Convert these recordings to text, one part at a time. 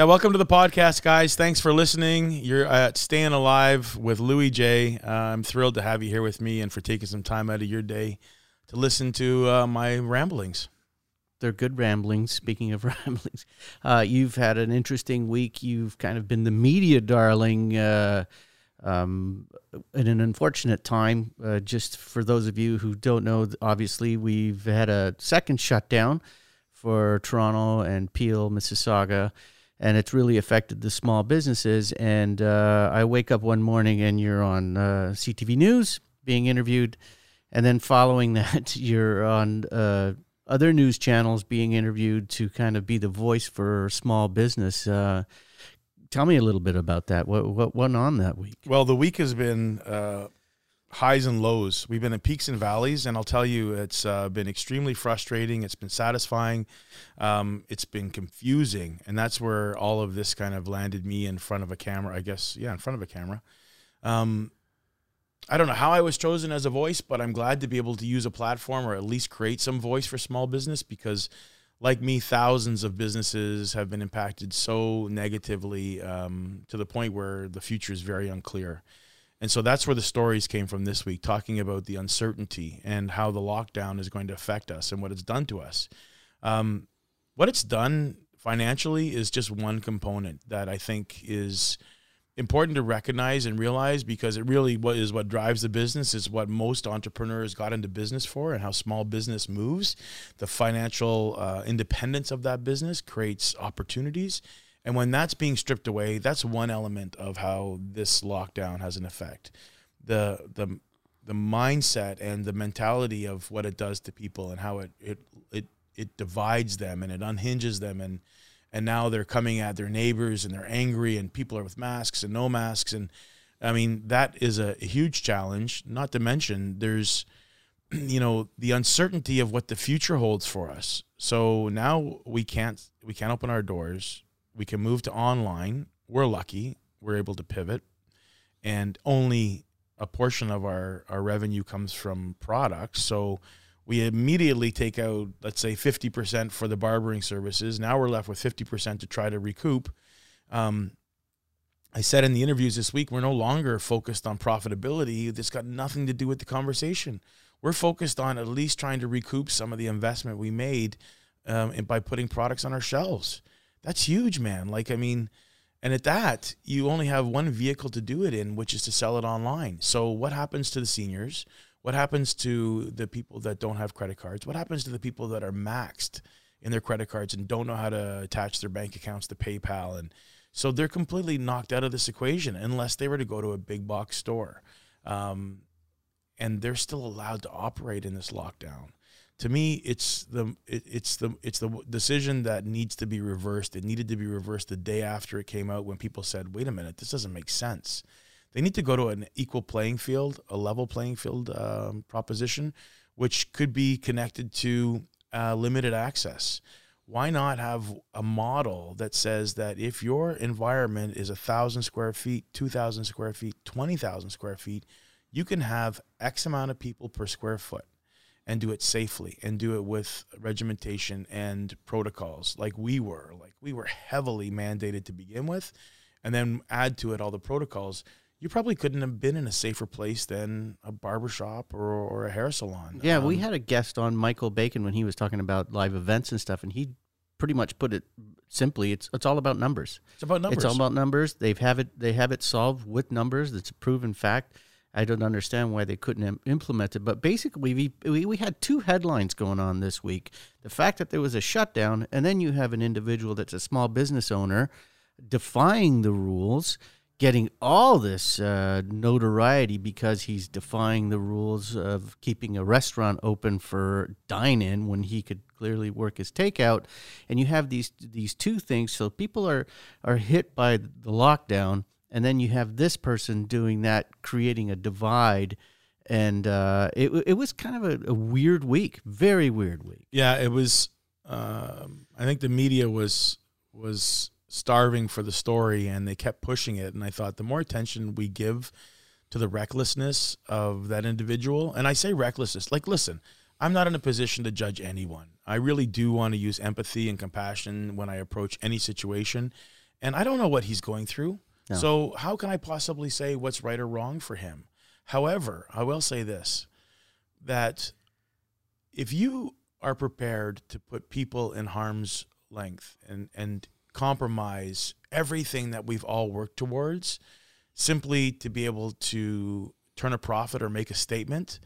Yeah, welcome to the podcast, guys. Thanks for listening. You're at Staying Alive with Louis J. Uh, I'm thrilled to have you here with me and for taking some time out of your day to listen to uh, my ramblings. They're good ramblings. Speaking of ramblings, uh, you've had an interesting week. You've kind of been the media darling uh, um, in an unfortunate time. Uh, just for those of you who don't know, obviously, we've had a second shutdown for Toronto and Peel, Mississauga and it's really affected the small businesses. And uh, I wake up one morning and you're on uh, CTV News being interviewed, and then following that, you're on uh, other news channels being interviewed to kind of be the voice for small business. Uh, tell me a little bit about that. What what went on that week? Well, the week has been uh, highs and lows. We've been in peaks and valleys, and I'll tell you, it's uh, been extremely frustrating. It's been satisfying. Um, it's been confusing, and that's where all of this kind of landed me in front of a camera. I guess, yeah, in front of a camera. Um, I don't know how I was chosen as a voice, but I'm glad to be able to use a platform or at least create some voice for small business because, like me, thousands of businesses have been impacted so negatively um, to the point where the future is very unclear. And so that's where the stories came from this week, talking about the uncertainty and how the lockdown is going to affect us and what it's done to us. Um, what it's done financially is just one component that I think is important to recognize and realize because it really what is what drives the business is what most entrepreneurs got into business for and how small business moves the financial uh, independence of that business creates opportunities and when that's being stripped away, that's one element of how this lockdown has an effect. The the the mindset and the mentality of what it does to people and how it it it it divides them and it unhinges them and and now they're coming at their neighbors and they're angry and people are with masks and no masks and I mean that is a, huge challenge. Not to mention there's you know the uncertainty of what the future holds for us. So now we can't we can't open our doors we can move to online. We're lucky. We're able to pivot. And only a portion of our, our revenue comes from products. So we immediately take out, let's say, 50% for the barbering services. Now we're left with 50% to try to recoup. Um, I said in the interviews this week, we're no longer focused on profitability. This got nothing to do with the conversation. We're focused on at least trying to recoup some of the investment we made um, by putting products on our shelves. That's huge, man. Like, I mean, and at that, you only have one vehicle to do it in, which is to sell it online. So, what happens to the seniors? What happens to the people that don't have credit cards? What happens to the people that are maxed in their credit cards and don't know how to attach their bank accounts to PayPal? And so they're completely knocked out of this equation unless they were to go to a big box store. Um, and they're still allowed to operate in this lockdown to me it's the it, it's the it's the decision that needs to be reversed. It needed to be reversed the day after it came out when people said wait a minute this doesn't make sense. They need to go to an equal playing field a level playing field um, proposition which could be connected to uh, limited access. Why not have a model that says that if your environment is a thousand square feet 2000 square feet 20000 square feet you can have x amount of people per square foot and do it safely and do it with regimentation and protocols like we were. Like we were heavily mandated to begin with and then add to it all the protocols. You probably couldn't have been in a safer place than a barbershop or, or a hair salon. Yeah um, we had a guest on michael bacon when he was talking about live events and stuff and he pretty much put it simply it's it's all about numbers. It's about numbers it's all about numbers. They've have it they have it solved with numbers. That's a proven fact I don't understand why they couldn't Im- implement it. But basically, we, we, had two headlines going on this week the fact that there was a shutdown, and then you have an individual that's a small business owner defying the rules, getting all this uh, notoriety because he's defying the rules of keeping a restaurant open for dine in when he could clearly work his takeout. And you have these, these two things. So people are, are hit by the lockdown and then you have this person doing that, creating a divide. And uh, it it was kind of a, a, weird week, very weird week. Yeah, it was. Uh, I think the media was was starving for the story, and they kept pushing it. And I thought the more attention we give to the recklessness of that individual, and I say recklessness, like listen, I'm not in a position to judge anyone. I really do want to use empathy and compassion when I approach any situation and I don't know what he's going through. So how can I possibly say what's right or wrong for him? However, I will say this that if you are prepared to put people in harm's length and, and compromise everything that we've all worked towards simply to be able to turn a profit or make a statement,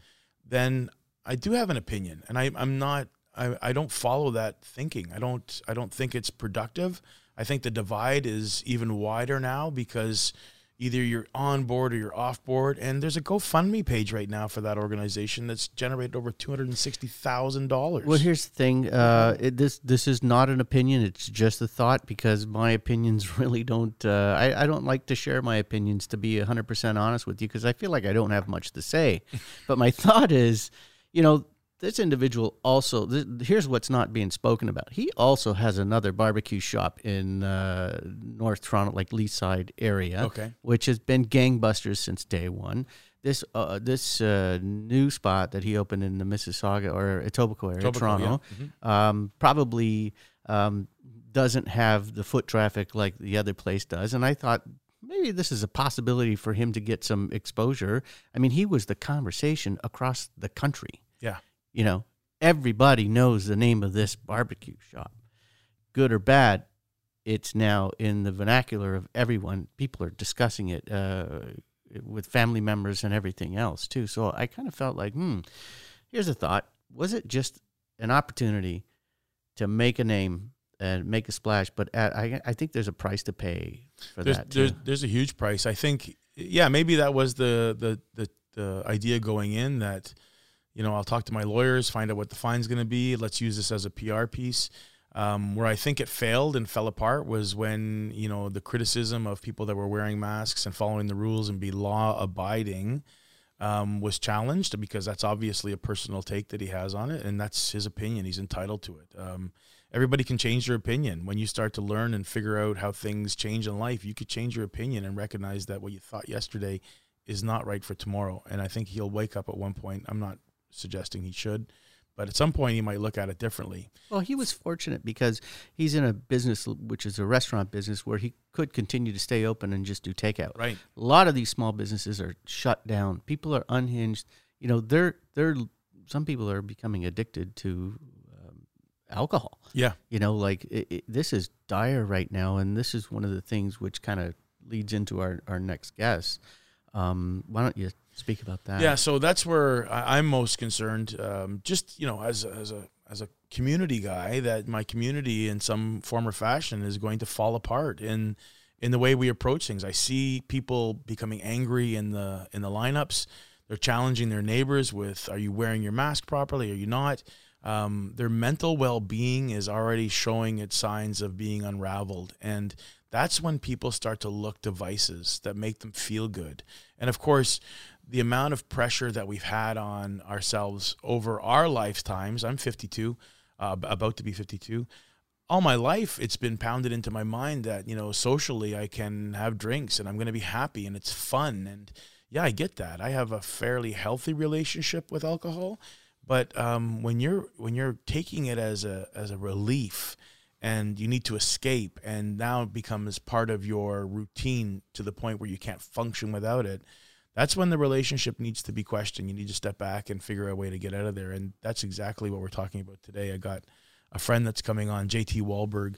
then I do have an opinion. And I, I'm not I, I don't follow that thinking. I don't I don't think it's productive. I think the divide is even wider now because either you're on board or you're off board. And there's a GoFundMe page right now for that organization that's generated over two hundred and sixty thousand dollars. Well, here's the thing. Uh, it, this this is not an opinion. It's just a thought because my opinions really don't. Uh, I I don't like to share my opinions to be hundred percent honest with you because I feel like I don't have much to say. but my thought is, you know, this individual also th- here's what's not being spoken about. He also has another barbecue shop in uh, north toronto like leaside area Okay. which has been gangbusters since day one. This uh, this uh, new spot that he opened in the mississauga or etobicoke area Etobicoke, toronto um, probably um, doesn't have the foot traffic like the other place does. And i thought maybe this is a possibility for him to get some exposure. I mean he was the conversation across the country. Yeah. You know, everybody knows the name of this barbecue shop. Good or bad, it's now in the vernacular of everyone. People are discussing it uh, with family members and everything else too. So I kind of felt like, hmm, here's a thought: was it just an opportunity to make a name and make a splash? But at, I, I think there's a price to pay for there's, that. there's there's a huge price. I think yeah, maybe that was the the the, the idea going in that you know I'll talk to my lawyers, find out what the fine's going to be. Let's use this as a PR piece. Um, where I think it failed and fell apart was when you know the criticism of people that were wearing masks and following the rules and be law abiding um, was challenged because that's obviously a personal take that he has on it and that's his opinion. He's entitled to it. Um, everybody can change their opinion. When you start to learn and figure out how things change in life, you could change your opinion and recognize that what you thought yesterday is not right for tomorrow. And I think he'll wake up at one point. I'm not suggesting he should, but at some point he might look at it differently. Well, he was fortunate because he's in a business which is a restaurant business where he could continue to stay open and just do takeout. Right. A lot of these small businesses are shut down. People are unhinged. You know, they're they're some people are becoming addicted to um, alcohol. Yeah. You know, like it, it, this is dire right now, and this is one of the things which kind of leads into our our next guest. Um, why don't you speak about that? Yeah, so that's where I- I'm most concerned. Um, just you know, as a, as a as a community guy, that my community in some form or fashion is going to fall apart in in the way we approach things. I see people becoming angry in the in the lineups. They're challenging their neighbors with, "Are you wearing your mask properly? Are you not?" Um, their mental well being is already showing its signs of being unraveled, and that's when people start to look to vices that make them feel good. And of course, the amount of pressure that we've had on ourselves over our lifetimes. I'm 52, uh, about to be 52. All my life, it's been pounded into my mind that you know socially I can have drinks and I'm going to be happy and it's fun. And yeah, I get that. I have a fairly healthy relationship with alcohol, but um, when you're when you're taking it as a as a relief and you need to escape and now it becomes part of your routine to the point where you can't function without it that's when the relationship needs to be questioned. You need to step back and figure a way to get out of there. And that's exactly what we're talking about today. I got a friend that's coming on, JT Wahlberg,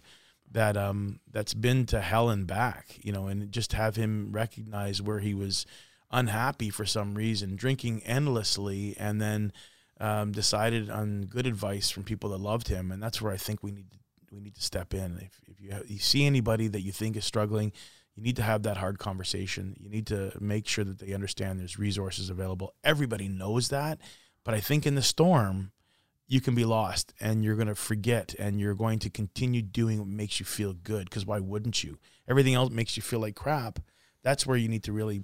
that um that's been to hell and back, you know, and just have him recognize where he was unhappy for some reason, drinking endlessly, and then um, decided on good advice from people that loved him, and that's where I think we need to, we need to step in. If, if you you see anybody that you think is struggling, you need to have that hard conversation. You need to make sure that they understand there's resources available. Everybody knows that, but I think in the storm, you can be lost and you're going to forget and you're going to continue doing what makes you feel good because why wouldn't you? Everything else makes you feel like crap. That's where you need to really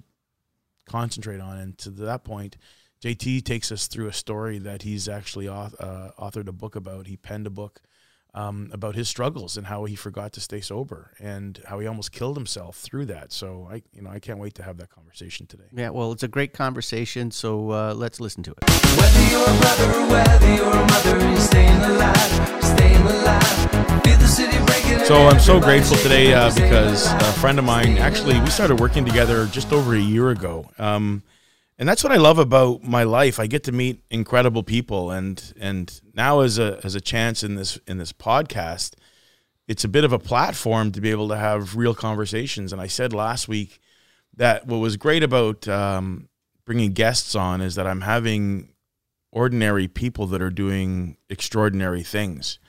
concentrate on. And to that point, JT takes us through a story that he's actually auth- uh, authored a book about. He penned a book um, about his struggles and how he forgot to stay sober and how he almost killed himself through that. So I, you know, I can't wait to have that conversation today. Yeah, well, it's a great conversation, so uh, let's listen to it. Whether you're a brother or whether you're a mother, you're staying alive, staying alive. Feel the city breaking. So I'm so grateful today uh, because a friend of mine, actually, we started working together just over a year ago. Um, and that's what I love about my life. I get to meet incredible people, and and now as a as a chance in this in this podcast, it's a bit of a platform to be able to have real conversations. And I said last week that what was great about um, bringing guests on is that I'm having ordinary people that are doing extraordinary things,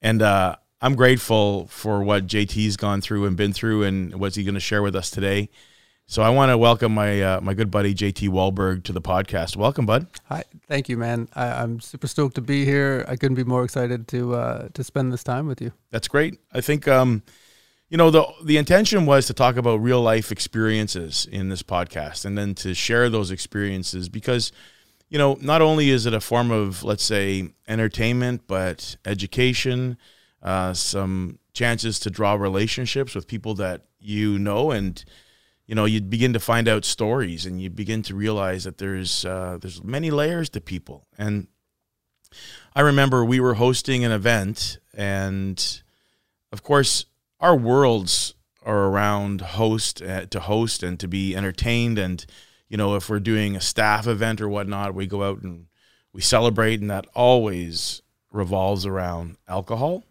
and uh, I'm grateful for what JT's gone through and been through, and what's he going to share with us today. So I want to welcome my uh, my good buddy JT Wahlberg to the podcast. Welcome, bud. Hi, thank you, man. I, I'm super stoked to be here. I couldn't be more excited to uh, to spend this time with you. That's great. I think um, you know the the intention was to talk about real life experiences in this podcast, and then to share those experiences because you know not only is it a form of let's say entertainment, but education, uh, some chances to draw relationships with people that you know and you know you begin to find out stories and you begin to realize that there's uh, there's many layers to people. And i remember we were hosting an event and of course our worlds are around host uh, to host and to be entertained. And you know if we're doing a staff event or whatnot we go out and we celebrate and that always revolves around alcohol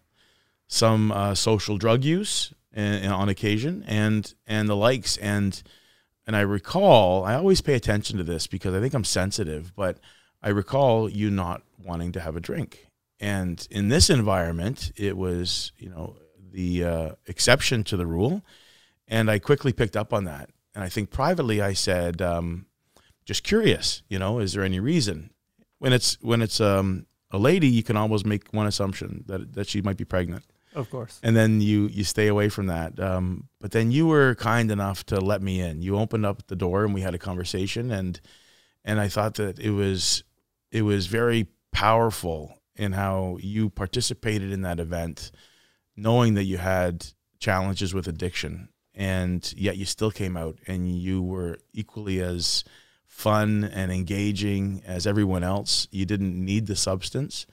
some uh, social drug use and, and on occasion and and the likes. And and I recall I always pay attention to this because I think I'm sensitive but I recall you not wanting to have a drink. And in this environment it was you know the uh, exception to the rule. And I quickly picked up on that. And I think privately I said um, just curious you know is there any reason? When it's when it's um, a lady you can almost make one assumption that that she might be pregnant Of course. and then you you stay away from that. Um, but then you were kind enough to let me in. You opened up the door and we had a conversation, and and I thought that it was it was very powerful in how you participated in that event, knowing that you had challenges with addiction, and yet you still came out and you were equally as fun and engaging as everyone else. You didn't need the substance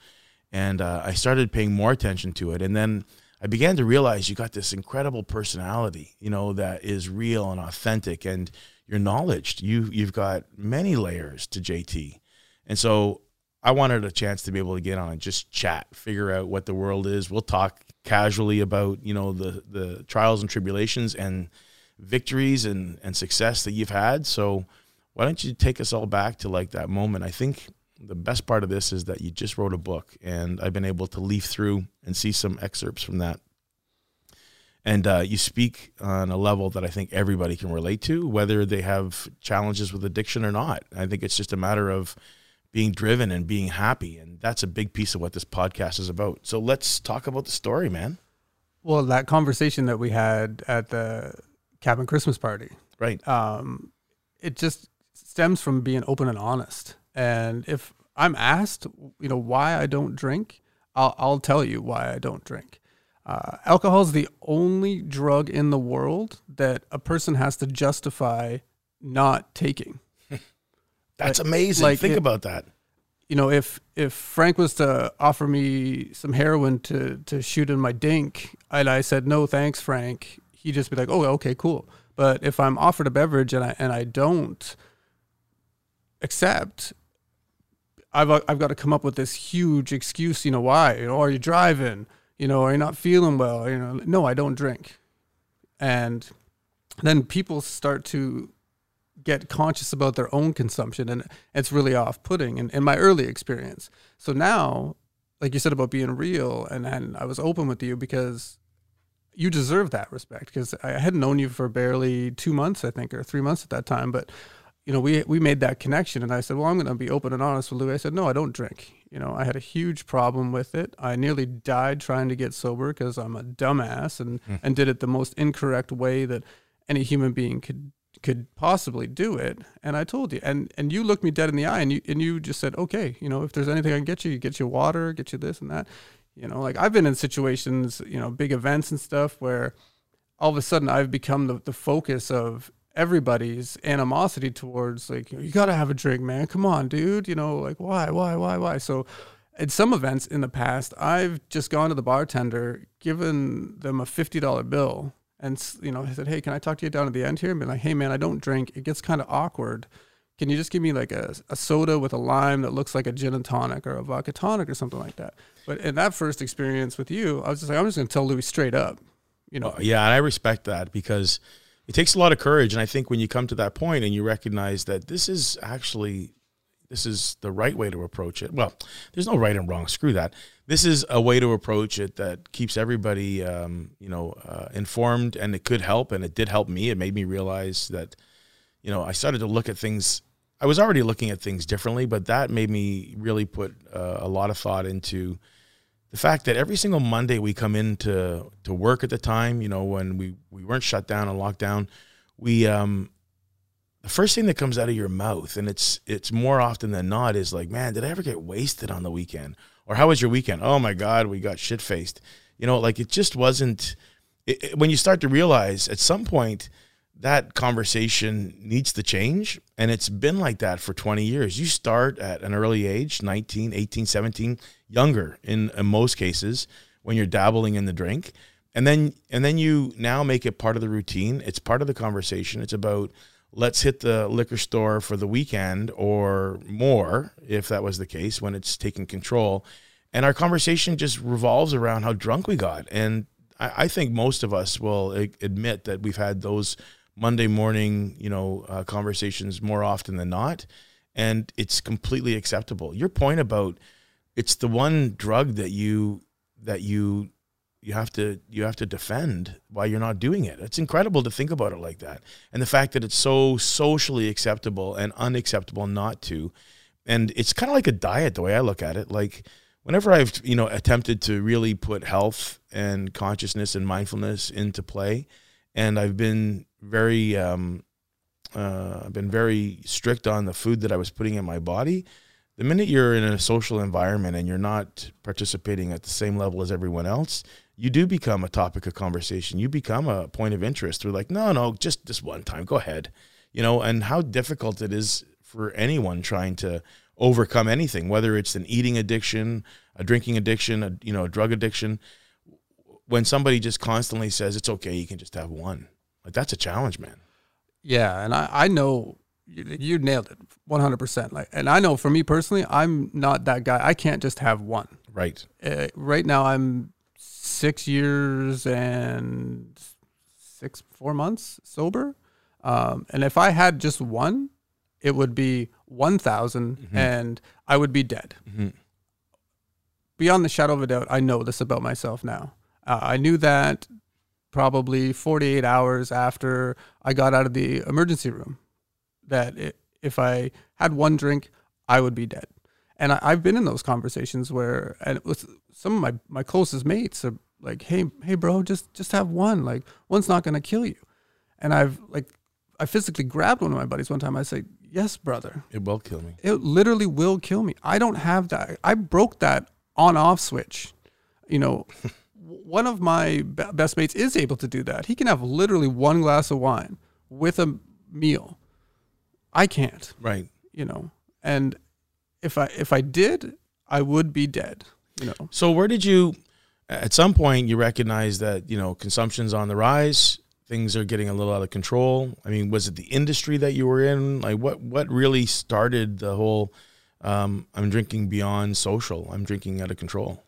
and uh, I started paying more attention to it. And then I began to realize you got this incredible personality, you know, that is real and authentic, and your knowledge. You you've got many layers to JT, and so I wanted a chance to be able to get on and just chat, figure out what the world is. We'll talk casually about you know the the trials and tribulations and victories and and success that you've had. So why don't you take us all back to like that moment? I think the best part of this is that you just wrote a book, and I've been able to leaf through and see some excerpts from that. And uh, you speak on a level that I think everybody can relate to, whether they have challenges with addiction or not. I think it's just a matter of being driven and being happy, and that's a big piece of what this podcast is about. So let's talk about the story, man. Well, that conversation that we had at the cabin Christmas party, Right? um, it just stems from being open and honest. And if I'm asked, you know, why I don't drink, I'll, I'll tell you why I don't drink. Uh, alcohol is the only drug in the world that a person has to justify not taking. That's Like- amazing. like think it- about that. you know, if if Frank was to offer me some heroin to to shoot in my dink, and I said no, thanks, Frank, he'd just be like, oh, okay, cool. But if I'm offered a beverage and I and I don't accept, I've uh, I've got to come up with this huge excuse. You know why? You know, are you driving? You know, are you not feeling well? You know, no, I don't drink. And then people start to get conscious about their own consumption and it's really off-putting in, in my early experience so now like you said about being real and, and i was open with you because you deserve that respect because i hadn't known you for barely two months i think or three months at that time but you know we we made that connection. And i said well i'm going to be open and honest with louis i said no i don't drink. You know i had a huge problem with it. I nearly died trying to get sober because i'm a dumbass and hmm. and did it the most incorrect way that any human being could could possibly do it. And i told you and and you looked me dead in the eye and you and you just said okay you know if there's anything i can get you get you water get you this and that. You know, like I've been in situations, you know, big events and stuff where all of a sudden I've become the, the focus of everybody's animosity towards like you got to have a drink, man. Come on, dude. You know, like why, why, why, why? So at some events in the past, I've just gone to the bartender, given them a fifty dollar bill, and you know, I said, "Hey, can I talk to you down at the end here?" And be like, "Hey, man, I don't drink. It gets kind of awkward. Can you just give me like a, a soda with a lime that looks like a gin and tonic or a vodka tonic or something like that?" But in that first experience with you, I was just like, "I'm just going to tell Louis straight up." You know, Uh, yeah, and I respect that because it takes a lot of courage. And I think when you come to that point and you recognize that this is actually this is the right way to approach it. Well, there's no right and wrong. Screw that. This is a way to approach it that keeps everybody, um, you know, uh, informed, and it could help, and it did help me. It made me realize that, you know, I started to look at things. I was already looking at things differently, but that made me really put uh, a lot of thought into the fact that every single Monday we come into to work at the time, you know, when we, we weren't shut down and locked down, we um the first thing that comes out of your mouth, and it's it's more often than not, is like, man, did I ever get wasted on the weekend? Or how was your weekend? Oh my God, we got shit faced. You know, like it just wasn't. It, it- when you start to realize at some point that conversation needs to change, and it's been like that for 20 years. You start at an early age, 19, 18, 17, younger in, in most cases when you're dabbling in the drink. And then and then you now make it part of the routine. It's part of the conversation. It's about let's hit the liquor store for the weekend or more, if that was the case, when it's taking control. And our conversation just revolves around how drunk we got. And I, I think most of us will admit that we've had those Monday morning, you know, uh, conversations more often than not. And it's completely acceptable. Your point about it's the one drug that you that you you have to you have to defend why you're not doing it. It's incredible to think about it like that. And the fact that it's so socially acceptable and unacceptable not to. And it's kind of like a diet the way I look at it. Like whenever I've, you know, attempted to really put health and consciousness and mindfulness into play and I've been very um uh, I've been very strict on the food that I was putting in my body. The minute you're in a social environment and you're not participating at the same level as everyone else, you do become a topic of conversation. You become a point of interest. We're like, no, no, just this one time, go ahead. You know, and how difficult it is for anyone trying to overcome anything, whether it's an eating addiction, a drinking addiction, a you know, a drug addiction. When somebody just constantly says it's okay, you can just have one. Like that's a challenge, man. Yeah, and I, I know you, you nailed it 100%. Like and I know for me personally, I'm not that guy. I can't just have one. Right. Uh, right now I'm 6 years and 6 4 months sober. Um, and if I had just one, it would be 1000 and I would be dead. Mhm. Beyond the shadow of a doubt, I know this about myself now. Uh, I knew that probably 48 hours after I got out of the emergency room that it, if I had one drink, I would be dead. And I, I've been in those conversations where, and with some of my, my closest mates are like, Hey, hey bro, just, just have one. Like one's not going to kill you. And I've like, I physically grabbed one of my buddies one time. I said, yes, brother, It will kill me. it literally will kill me. I don't have that. I broke that on off switch. You know, one of my best mates is able to do that. He can have literally one glass of wine with a meal. I can't, Right. you know. And if I if I did, I would be dead, you know. So where did you at some point you recognize that, you know, consumption's on the rise, things are getting a little out of control? I mean, was it the industry that you were in? Like what what really started the whole um, I'm drinking beyond social. I'm drinking out of control.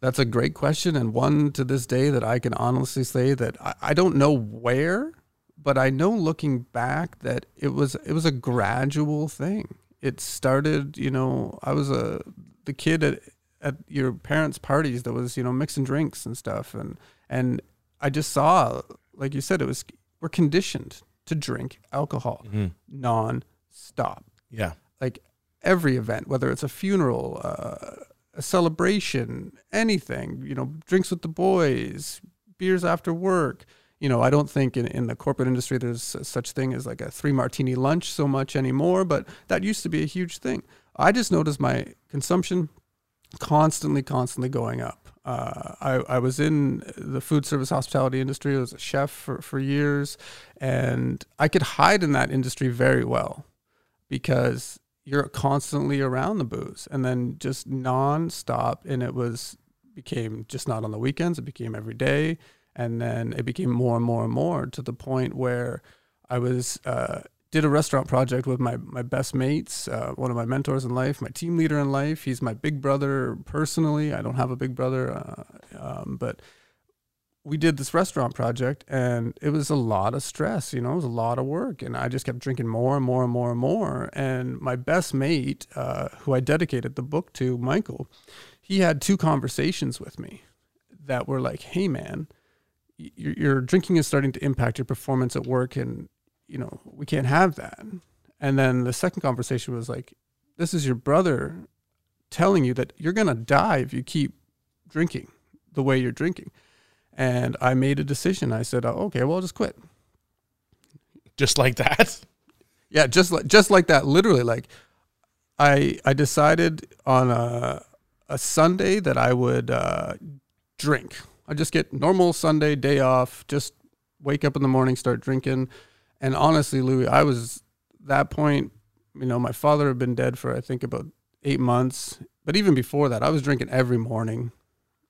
That's a great question, and one to this day that I can honestly say that I, I don't know where, but I know looking back that it was it was a gradual thing. It started, you know, I was a the kid at at your parents' parties that was, you know, mixing drinks and stuff, and and I just saw, like you said, it was we're conditioned to drink alcohol non-stop Yeah. like every event, whether it's a funeral, uh, a celebration, anything, you know, drinks with the boys, beers after work. You know, I don't think in, in the corporate industry there's such thing as like a three martini lunch so much anymore, but that used to be a huge thing. I just noticed my consumption constantly, constantly going up. Uh, I, I was in the food service hospitality industry. I was a chef for, for years, and I could hide in that industry very well because you're constantly around the booze and then just nonstop. And it was became just not on the weekends, it became every day. And then it became more and more and more to the point where I was uh, did a restaurant project with my my best mates, uh, one of my mentors in life, my team leader in life. He's my big brother personally. I don't have a big brother, uh, um, but we did this restaurant project, and it was a lot of stress. You know, it was a lot of work, and I just kept drinking more and more and more and more. And my best mate, uh, who I dedicated the book to, Michael, he had two conversations with me that were like, "Hey, man." Your, your drinking is starting to impact your performance at work and you know, we can't have that. And then the second conversation was like, this is your brother telling you that you're going to die if you keep drinking the way you're drinking. And I made a decision. I said, oh, okay, well, I'll just quit. Just like that. Yeah, just like just like that. Literally, like I I decided on a a Sunday that I would uh, drink. I just get normal Sunday day off. Just wake up in the morning, start drinking. And honestly, Louis, I was that point, you know, my father had been dead for I think about eight months. But even before that, I was drinking every morning,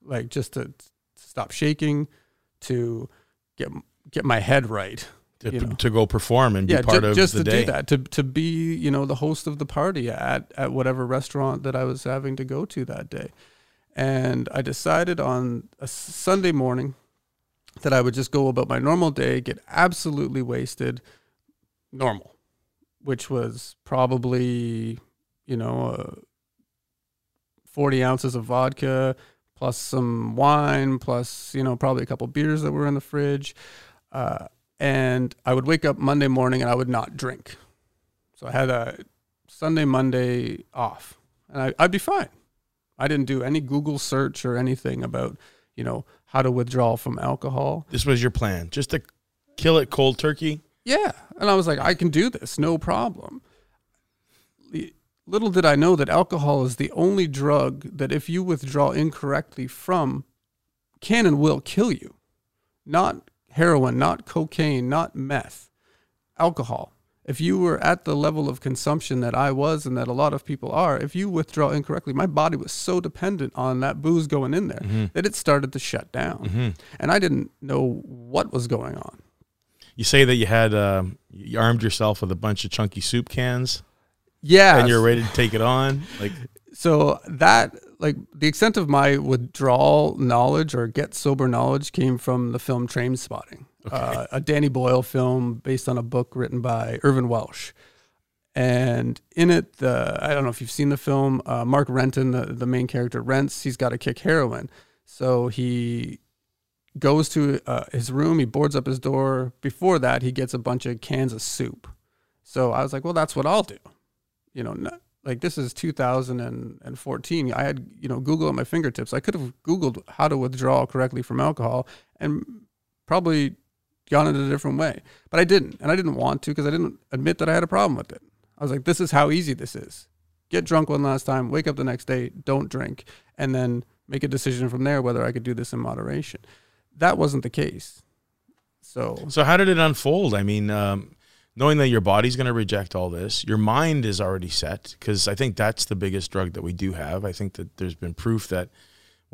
like just to stop shaking, to get get my head right. To, know. to go perform and be Yeah, part ju- of just the to day. do that, to to be, you know, the host of the party at at whatever restaurant that I was having to go to that day. And I decided on a Sunday morning that I would just go about my normal day, get absolutely wasted, normal, which was probably, you know, uh, 40 ounces of vodka plus some wine, plus, you know, probably a couple beers that were in the fridge. Uh, and I would wake up Monday morning and I would not drink. So I had a Sunday, Monday off, and I, I'd be fine. I didn't do any Google search or anything about, you know, how to withdraw from alcohol. This was your plan, just to kill it cold turkey. Yeah. And I was like, I can do this, no problem. Little did I know that alcohol is the only drug that, if you withdraw incorrectly from, can and will kill you. Not heroin, not cocaine, not meth, alcohol. If you were at the level of consumption that I was and that a lot of people are, if you withdraw incorrectly, my body was so dependent on that booze going in there that it started to shut down. And I didn't know what was going on. You say that you had um, you armed yourself with a bunch of chunky soup cans, Yeah. and you're ready to take it on. Like so that like the extent of my withdrawal knowledge or get sober knowledge came from the film Trainspotting, uh, a Danny Boyle film based on a book written by Irvine Welsh. And in it, the I don't know if you've seen the film. Uh, Mark Renton, the, the main character, rents. He's got to kick heroin, so he goes to uh, his room. He boards up his door. Before that, he gets a bunch of cans of soup. So I was like, well, that's what I'll do. You know, no, like this is 2014. I had you know Google at my fingertips. I could have Googled how to withdraw correctly from alcohol and probably gone in a different way, but I didn't, and I didn't want to because I didn't admit that I had a problem with it. I was like, this is how easy this is. Get drunk one last time, wake up the next day, don't drink, and then make a decision from there whether I could do this in moderation. That wasn't the case. So So how did it unfold? I mean, um, knowing that your body's going to reject all this, your mind is already set because I think that's the biggest drug that we do have. I think that there's been proof that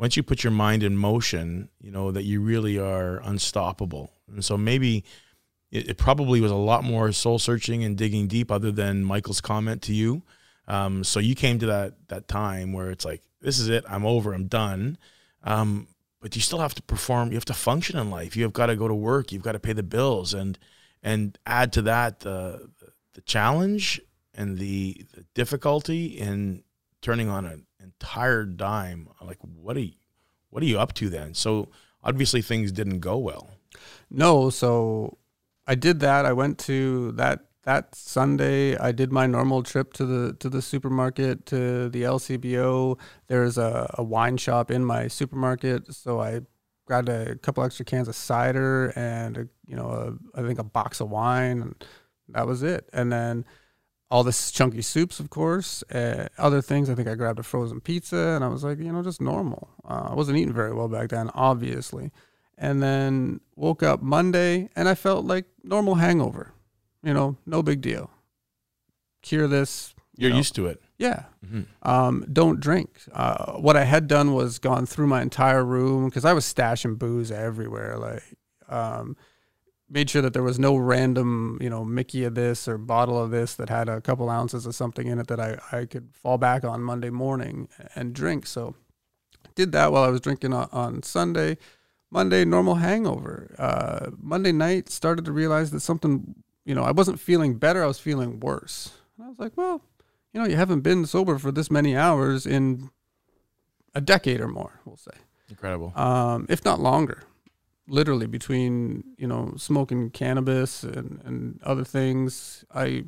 once you put your mind in motion, you know that you really are unstoppable. And so maybe it, it probably was a lot more soul searching and digging deep, other than Michael's comment to you. Um, so you came to that that time where it's like, this is it. I'm over. I'm done. Um, but you still have to perform. You have to function in life. You have got to go to work. You've got to pay the bills, and and add to that the the challenge and the, the difficulty in turning on an entire dime. Like, what are you, what are you up to then? So obviously things didn't go well. No, so I did that. I went to that that Sunday. I did my normal trip to the to the supermarket to the LCBO. There's a, a wine shop in my supermarket, so I grabbed a couple extra cans of cider and a, you know a, I think a box of wine, and that was it. And then all this chunky soups, of course, uh, other things. I think I grabbed a frozen pizza, and I was like, you know, just normal. Uh, I wasn't eating very well back then, obviously. And then woke up Monday, and I felt like normal hangover. You know, no big deal. Cure this. you You're know. used to it. Yeah. Mhm. Um, don't drink. Uh, what I had done was gone through my entire room because I was stashing booze everywhere. Like, um, made sure that there was no random, you know, Mickey of this or bottle of this that had a couple ounces of something in it that I, I could fall back on Monday morning and drink. So, did that while I was drinking on, on Sunday. Monday, normal hangover. Uh, Monday night, started to realize that something, you know, I wasn't feeling better. I was feeling worse. And I was like, well, you know, you haven't been sober for this many hours in a decade or more, we'll say, Incredible. um, if not longer. Literally, between you know smoking cannabis and, and other things, I,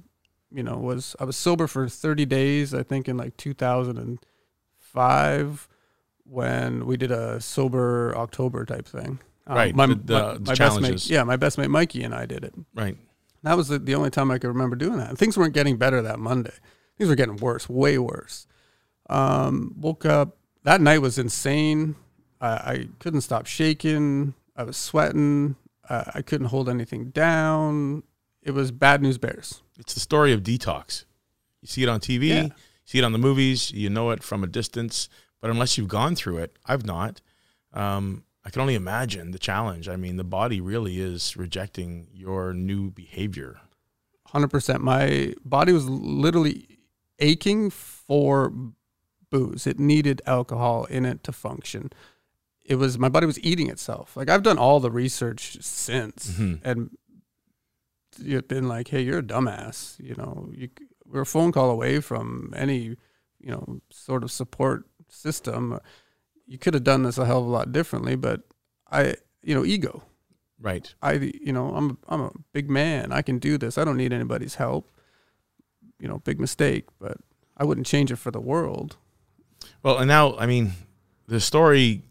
you know, was I was sober for thirty days. I think in like two thousand and five, when we did a sober October type thing. Um, Right, my, the- the- my, the my best challenges. mate, yeah, my best mate Mikey and I did it. right. That was the, the only time I could remember doing that. And things weren't getting better that Monday. Things were getting worse, way worse. Um, woke up. That night was insane. I, I couldn't stop shaking. I was sweating. Uh, I couldn't hold anything down. It was bad news bears. It's the story of detox. You see it on TV, Yeah. you see it on the movies, you know it from a distance, but unless you've gone through it, I've not. Um, I can only imagine the challenge. I mean, the body really is rejecting your new behavior. 100%. My body was literally aching for booze. It needed alcohol in it to function. It was my body was eating itself. Like I've done all the research since Mhm. and you've been like, "Hey, you're a dumbass." You know, you we're a phone call away from any, you know, sort of support system. You could have done this a hell of a lot differently, but I, you know, ego. Right. I, you know, I'm I'm a big man. I can do this. I don't need anybody's help. You know, big mistake, but I wouldn't change it for the world. Well, and now, I mean, the story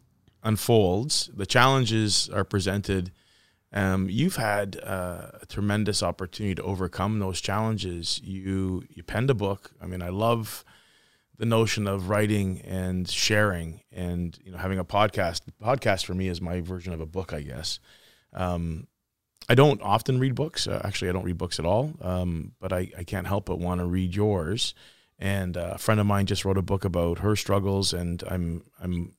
unfolds, the challenges are presented. Um, you've had uh, a tremendous opportunity to overcome those challenges. You you penned a book. I mean, I love the notion of writing and sharing, and you know, having a podcast. The podcast for me is my version of a book, I guess. Um, I don't often read books. Uh, actually, I don't read books at all. Um, but I, I can't help but want to read yours. And uh, a friend of mine just wrote a book about her struggles, and I'm I'm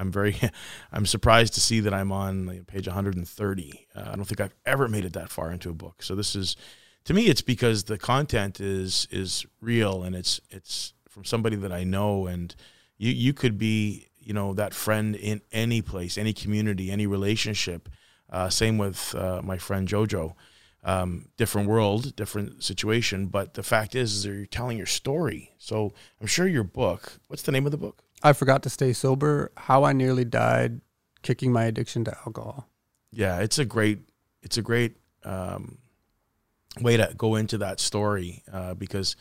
I'm very I'm surprised to see that I'm on like, page 130. Uh, I don't think I've ever made it that far into a book. So this is to me, it's because the content is is real and it's it's from somebody that I know, and you you could be you know that friend in any place, any community, any relationship. Uh, same with uh, my friend Jojo. Um, different world, different situation, but the fact is, is you're telling your story. So I'm sure your book. What's the name of the book? I forgot to stay sober. How I nearly died, kicking my addiction to alcohol. Yeah, it's a great, it's a great um, way to go into that story uh, because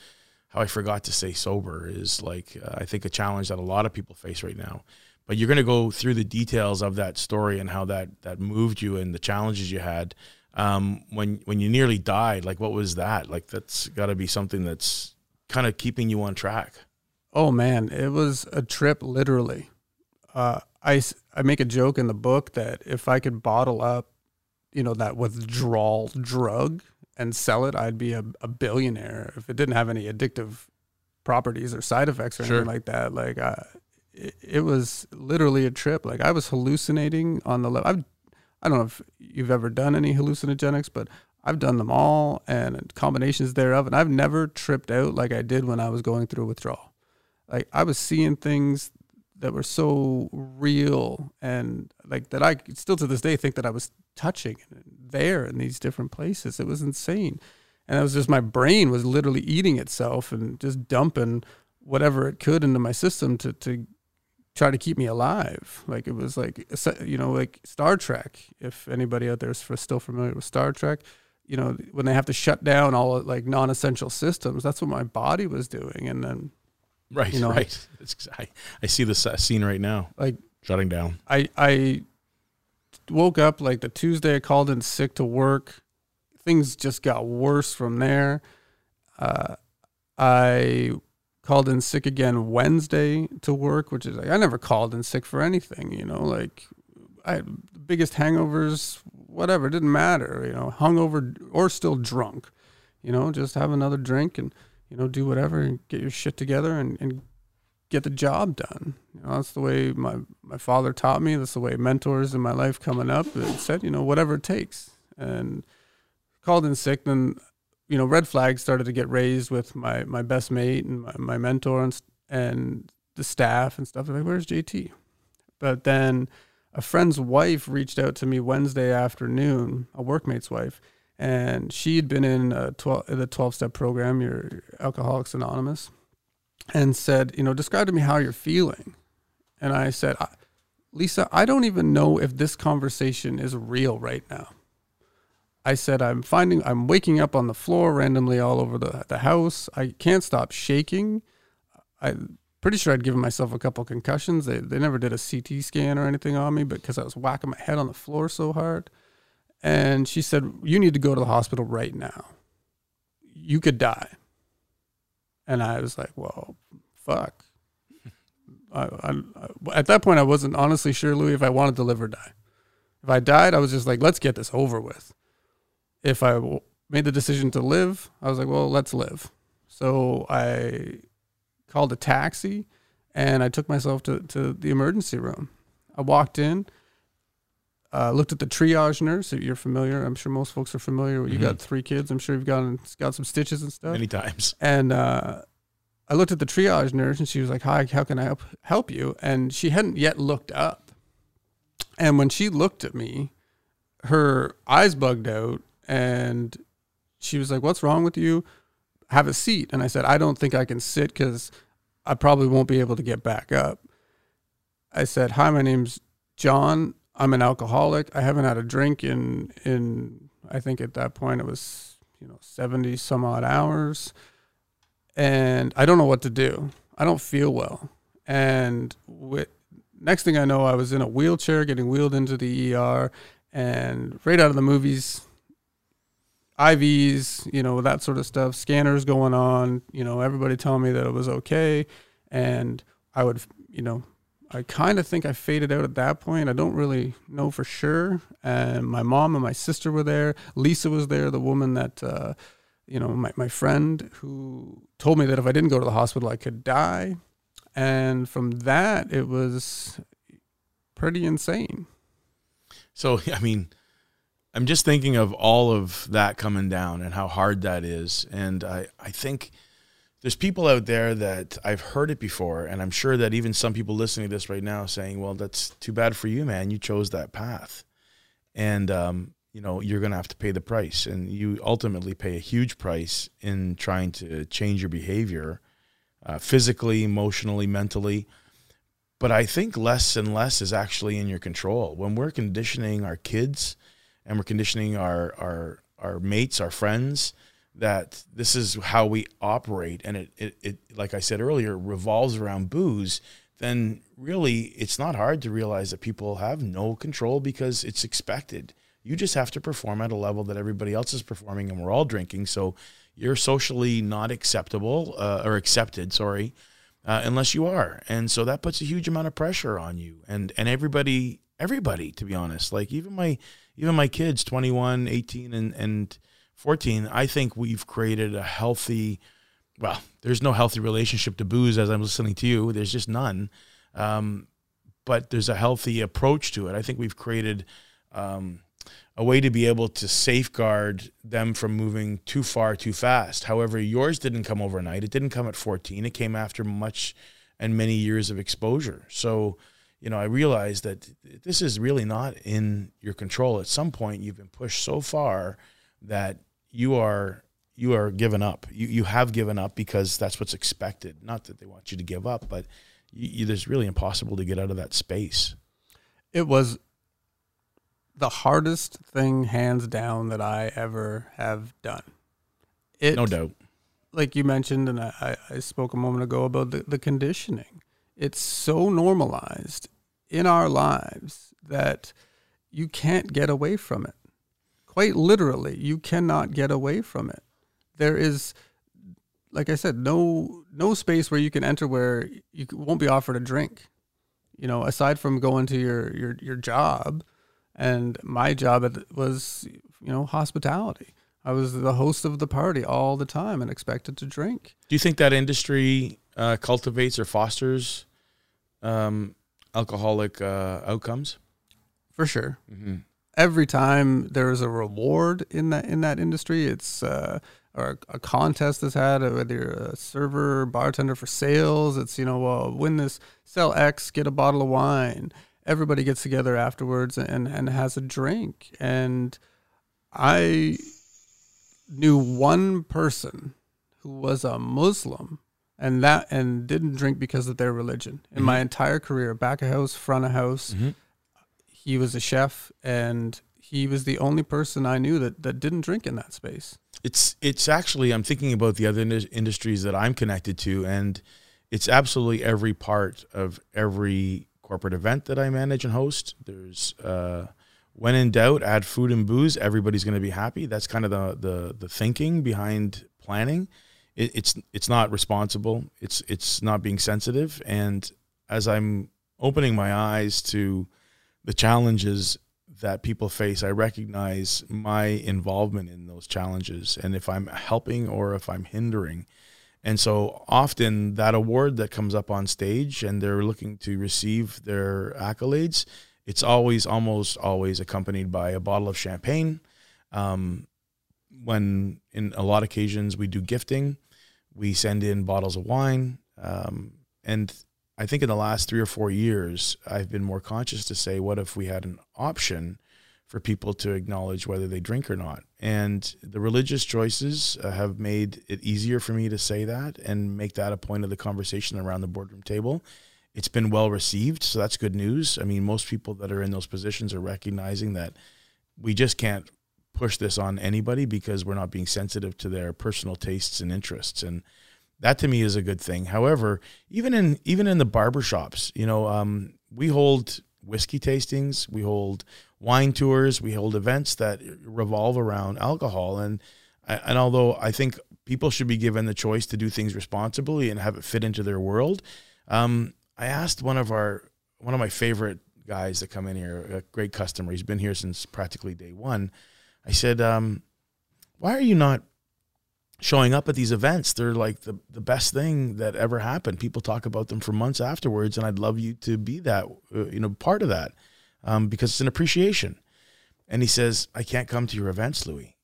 how I forgot to stay sober is like uh, I think a challenge that a lot of people face right now. But you're going to go through the details of that story and how that that moved you and the challenges you had um, when when you nearly died. Like, what was that? Like, that's got to be something that's kind of keeping you on track. Oh man, it was a trip, literally. Uh, I I make a joke in the book that if I could bottle up, you know, that withdrawal drug and sell it, I'd be a, a billionaire if it didn't have any addictive properties or side effects or Sure. anything like that. Like, I, it, it was literally a trip. Like, I was hallucinating on the level. I've, I don't know if you've ever done any hallucinogenics, but I've done them all and combinations thereof, and I've never tripped out like I did when I was going through withdrawal like I was seeing things that were so real and like that I still to this day think that I was touching there in these different places. It was insane. And it was just my brain was literally eating itself and just dumping whatever it could into my system to, to try to keep me alive. Like it was like, you know, like Star Trek, if anybody out there is still familiar with Star Trek, you know, when they have to shut down all like non-essential systems, that's what my body was doing. And then Right, You know- right. I, I see this uh, scene right now, like shutting down. I I woke up like the Tuesday I called in sick to work. Things just got worse from there. Uh, I called in sick again Wednesday to work, which is like I never called in sick for anything, you know, like I had the biggest hangovers, whatever, it didn't matter, you know, hungover or still drunk, you know, just have another drink and, you know, do whatever and get your shit together and, and get the job done. You know, that's the way my, my father taught me. That's the way mentors in my life coming up said, you know, whatever it takes. And called in sick, then you know, red flags started to get raised with my, my best mate and my, my mentor and, and the staff and stuff. They're like, where's JT? But then a friend's wife reached out to me Wednesday afternoon, a workmate's wife, and she had been in a 12, the 12 step program, your Alcoholics Anonymous, and said, you know, describe to me how you're feeling. And I said, Lisa, I don't even know if this conversation is real right now. I said, I'm finding, I'm waking up on the floor randomly all over the, the house. I can't stop shaking. I'm pretty sure I'd given myself a couple concussions. They, they never did a CT scan or anything on me, but because I was whacking my head on the floor so hard. And she said, You need to go to the hospital right now. You could die. And I was like, Well, fuck. I, I, at that point, I wasn't honestly sure, Louis, if I wanted to live or die. If I died, I was just like, let's get this over with if I w- made the decision to live, I was like, well, let's live. So I called a taxi and I took myself to, to the emergency room. I walked in, uh, looked at the triage nurse. If you're familiar. I'm sure most folks are familiar. You Mhm. got three kids. I'm sure you've gotten got some stitches and stuff. Many times. And uh, I looked at the triage nurse, and she was like, "Hi, how can I help help you?" And she hadn't yet looked up. And when she looked at me, her eyes bugged out, and she was like, "What's wrong with you? Have a seat." And I said, "I don't think I can sit because I probably won't be able to get back up." I said, "Hi, my name's John. I'm an alcoholic. I haven't had a drink in in I think at that point it was you know 70 some odd hours and I don't know what to do. I don't feel well. And with, next thing I know, I was in a wheelchair getting wheeled into the ER, and right out of the movies, IVs, you know, that sort of stuff, scanners going on, you know, everybody telling me that it was okay. And I would, you know, I kind of think I faded out at that point. I don't really know for sure. And my mom and my sister were there. Lisa was there, the woman that, uh, you know, my, my friend who told me that if I didn't go to the hospital, I could die. And from that, it was pretty insane. So, I mean, I'm just thinking of all of that coming down and how hard that is. And I, I think there's people out there that I've heard it before. And I'm sure that even some people listening to this right now saying, well, that's too bad for you, man. You chose that path. And, um, you know, you're going to have to pay the price. And you ultimately pay a huge price in trying to change your behavior uh, physically, emotionally, mentally but I think less and less is actually in your control. When we're conditioning our kids and we're conditioning our our our mates, our friends, that this is how we operate, and it it, it like I said earlier revolves around booze. Then really, it's not hard to realize that people have no control because it's expected. You just have to perform at a level that everybody else is performing, and we're all drinking. So you're socially not acceptable uh, or accepted. Sorry uh, unless you are. And so that puts a huge amount of pressure on you and and everybody everybody to be honest. Like even my even my kids 21, 18 and and 14, I think we've created a healthy well, there's no healthy relationship to booze as I'm listening to you. There's just none. Um, but there's a healthy approach to it. I think we've created um, a way to be able to safeguard them from moving too far too fast. However, yours didn't come overnight. It didn't come at 14. It came after much and many years of exposure. So, you know, I realized that this is really not in your control. At some point, you've been pushed so far that you are you are given up. You you have given up because that's what's expected. Not that they want you to give up, but you, you, there's really impossible to get out of that space. It was the hardest thing, hands down, that I ever have done. It, No doubt. like you mentioned, and I, I- spoke a moment ago about the, the conditioning. It's so normalized in our lives that you can't get away from it. Quite literally, you cannot get away from it. There is like I said, no no space where you can enter where you won't be offered a drink. You know, aside from going to your your your job, and my job was you know hospitality. I was the host of the party all the time and expected to drink. Do you think that industry uh, cultivates or fosters um, alcoholic uh, outcomes? For sure. Mm-hmm. Every time there's a reward in that in that industry, it's uh, or a contest is had, uh, whether you're a server, bartender for sales, it's you know, well, win this, sell X, get a bottle of wine. Everybody gets together afterwards and and has a drink. And I knew one person who was a Muslim and that and didn't drink because of their religion. In my entire career, back of house, front of house, Mhm. He was a chef and he was the only person I knew that, that didn't drink in that space. It's it's actually I'm thinking about the other indus- industries that I'm connected to, and it's absolutely every part of every corporate event that I manage and host. There's uh, when in doubt, add food and booze. Everybody's going to be happy. That's kind of the the the thinking behind planning. It, it's it's not responsible. It's it's not being sensitive. And as I'm opening my eyes to the challenges that people face, I recognize my involvement in those challenges and if I'm helping or if I'm hindering. And so often that award that comes up on stage and they're looking to receive their accolades, it's always, almost always accompanied by a bottle of champagne. Um, when in a lot of occasions we do gifting, we send in bottles of wine. Um, and I think in the last three or four years, I've been more conscious to say, what if we had an option for people to acknowledge whether they drink or not? And the religious choices uh, have made it easier for me to say that and make that a point of the conversation around the boardroom table. It's been well received, so that's good news. I mean, most people that are in those positions are recognizing that we just can't push this on anybody because we're not being sensitive to their personal tastes and interests and that to me is a good thing. However even in even in the barber shops you know um, we hold whiskey tastings we hold wine tours we hold events that revolve around alcohol. And and although i think people should be given the choice to do things responsibly and have it fit into their world um, i asked one of our one of my favorite guys that come in here a great customer. He's been here since practically day one. I said, um, why are you not showing up at these events? They're like the, the best thing that ever happened. People talk about them for months afterwards, and I'd love you to be that, uh, you know, part of that um, because it's an appreciation. And he says, I can't come to your events, Louis.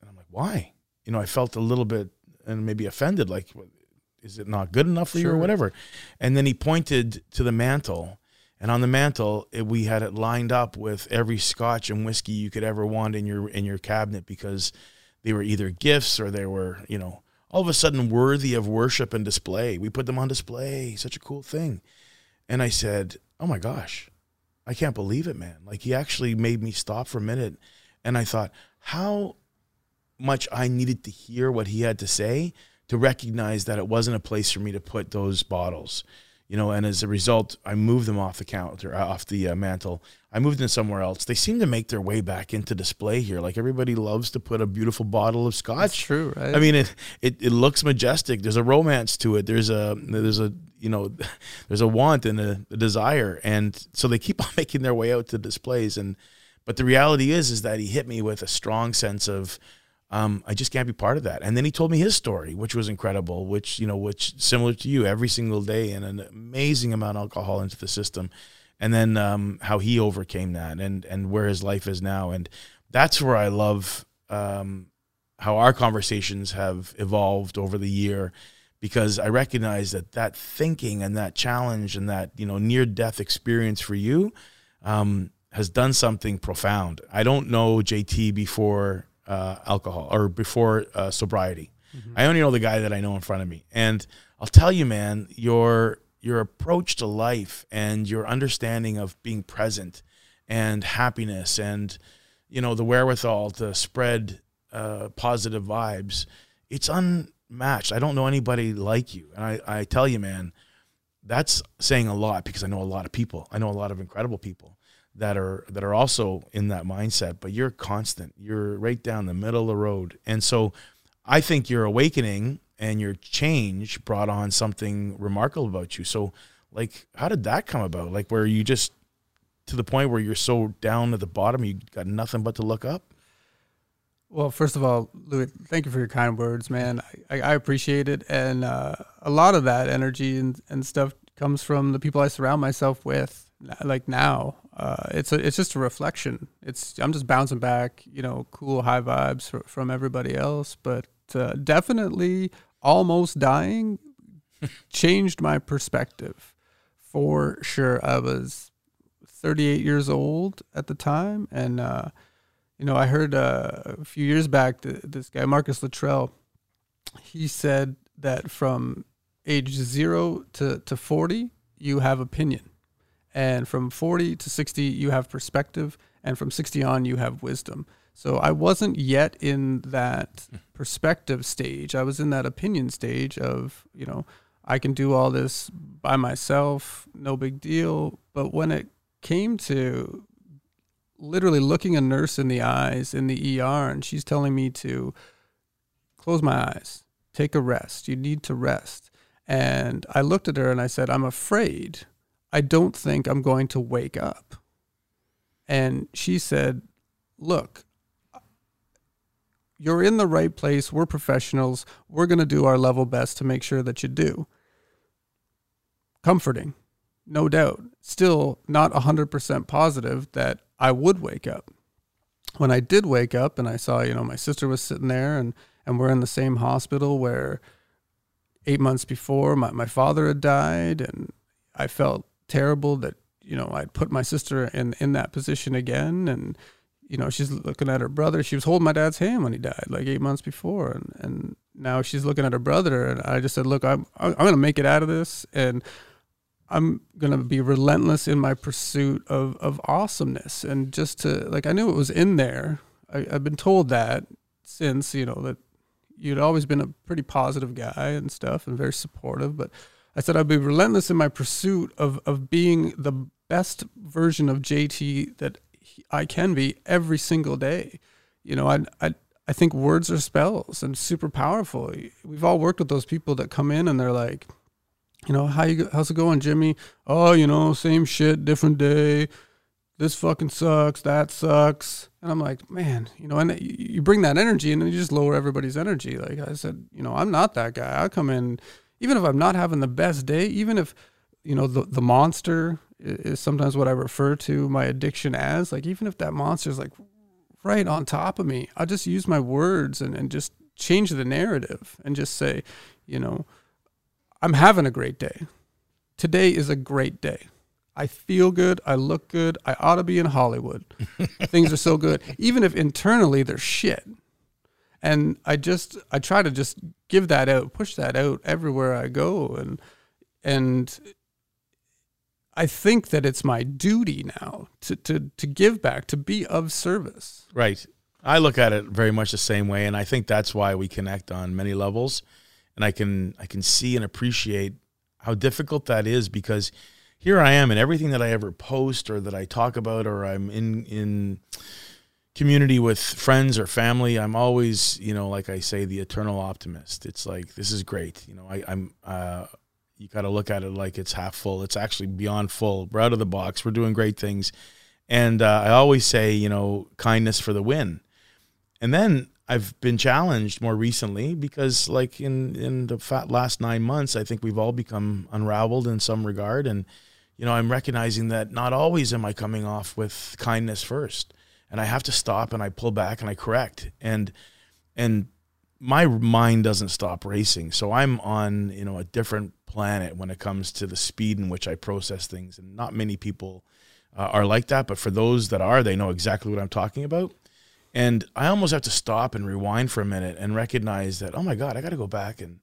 And I'm like, why? You know, I felt a little bit and maybe offended, like, is it not good enough for you or whatever? And then he pointed to the mantle and on the mantle, it, we had it lined up with every scotch and whiskey you could ever want in your in your cabinet because they were either gifts or they were, you know, all of a sudden worthy of worship and display. We put them on display. Such a cool thing. And I said, "Oh my gosh, I can't believe it, man!" Like he actually made me stop for a minute, and I thought how much I needed to hear what he had to say to recognize that it wasn't a place for me to put those bottles you know, and as a result, I moved them off the counter, uh, off the uh, mantle. I moved them somewhere else. They seem to make their way back into display here. Like everybody loves to put a beautiful bottle of That's scotch. true, right? I mean, it, it it looks majestic. There's a romance to it. There's a there's a you know, there's a want and a, a desire, and so they keep on making their way out to displays. And but the reality is, is that he hit me with a strong sense of um, I just can't be part of that. And then he told me his story, which was incredible, which, you know, which similar to you every single day and an amazing amount of alcohol into the system. And then um, how he overcame that and, and where his life is now. And that's where I love um, how our conversations have evolved over the year because I recognize that that thinking and that challenge and that, you know, near death experience for you um, has done something profound. I don't know JT before uh, alcohol or before uh, sobriety. I only know the guy that I know in front of me, and I'll tell you, man, your your approach to life and your understanding of being present and happiness and you know the wherewithal to spread uh, positive vibes, it's unmatched. I don't know anybody like you, and I, I tell you, man, that's saying a lot because I know a lot of people. I know a lot of incredible people that are that are also in that mindset. But you're constant. You're right down the middle of the road, and so I think your awakening and your change brought on something remarkable about you. So, like, how did that come about? Like, where you just to the point where you're so down at the bottom, you got nothing but to look up. Well, first of all, Louis, thank you for your kind words, man. I, I appreciate it, and uh, a lot of that energy and, and stuff comes from the people I surround myself with. Like now, uh, it's a, it's just a reflection. It's I'm just bouncing back, you know, cool high vibes fr- from everybody else, but uh, definitely almost dying changed my perspective for sure. I was 38 years old at the time, and uh, you know, I heard uh, a few years back th- this guy Marcus Luttrell. He said that from age zero to, to 40, you have opinion. And from 40 to 60, you have perspective. And from 60 on, you have wisdom. So I wasn't yet in that perspective stage. I was in that opinion stage of, you know, I can do all this by myself, no big deal. But when it came to literally looking a nurse in the eyes in the ER and she's telling me to close my eyes, take a rest. You need to rest. And I looked at her and I said, I'm afraid. I don't think I'm going to wake up. And she said, Look, you're in the right place. We're professionals. We're going to do our level best to make sure that you do. Comforting, no doubt. Still not 100% positive that I would wake up. When I did wake up and I saw, you know, my sister was sitting there and, and we're in the same hospital where eight months before my, my father had died and I felt terrible that, you know, I'd put my sister in, in that position again and you know, she's looking at her brother. She was holding my dad's hand when he died, like eight months before, and and now she's looking at her brother. And I just said, look, I'm I'm gonna make it out of this, and I'm gonna be relentless in my pursuit of of awesomeness, and just to like I knew it was in there. I, I've been told that since you know that you'd always been a pretty positive guy and stuff, and very supportive, but. I said I'd be relentless in my pursuit of, of being the best version of JT that I can be every single day. You know, I, I, I think words are spells and super powerful. We've all worked with those people that come in and they're like, you know, how you, how's it going, Jimmy? Oh, you know, same shit, different day. This fucking sucks. That sucks. And I'm like, man, you know, and you bring that energy and then you just lower everybody's energy. Like I said, you know, I'm not that guy. I come in, even if I'm not having the best day, even if, you know, the, the monster is sometimes what I refer to my addiction as. Like, even if that monster is like right on top of me, I'll just use my words and, and just change the narrative and just say, you know, I'm having a great day. Today is a great day. I feel good. I look good. I ought to be in Hollywood. Things are so good, even if internally they're shit. And I just, I try to just give that out, push that out everywhere I go. And, and I think that it's my duty now to, to, to give back, to be of service. Right. I look at it very much the same way, and I think that's why we connect on many levels. And I can I can see and appreciate how difficult that is because here I am, and everything that I ever post or that I talk about, or I'm in in community with friends or family, I'm always you know like I say the eternal optimist. It's like this is great. You know I, I'm. Uh, you got to look at it like it's half full. It's actually beyond full. We're out of the box. We're doing great things. And uh, I always say, you know, kindness for the win. And then I've been challenged more recently because, like in in the last nine months, I think we've all become unraveled in some regard. And you know, I'm recognizing that not always am I coming off with kindness first, and I have to stop and I pull back and I correct. And and my mind doesn't stop racing, so I'm on you know a different planet when it comes to the speed in which I process things. And not many people uh, are like that, but for those that are, they know exactly what I'm talking about. And I almost have to stop and rewind for a minute and recognize that, oh my God, I got to go back and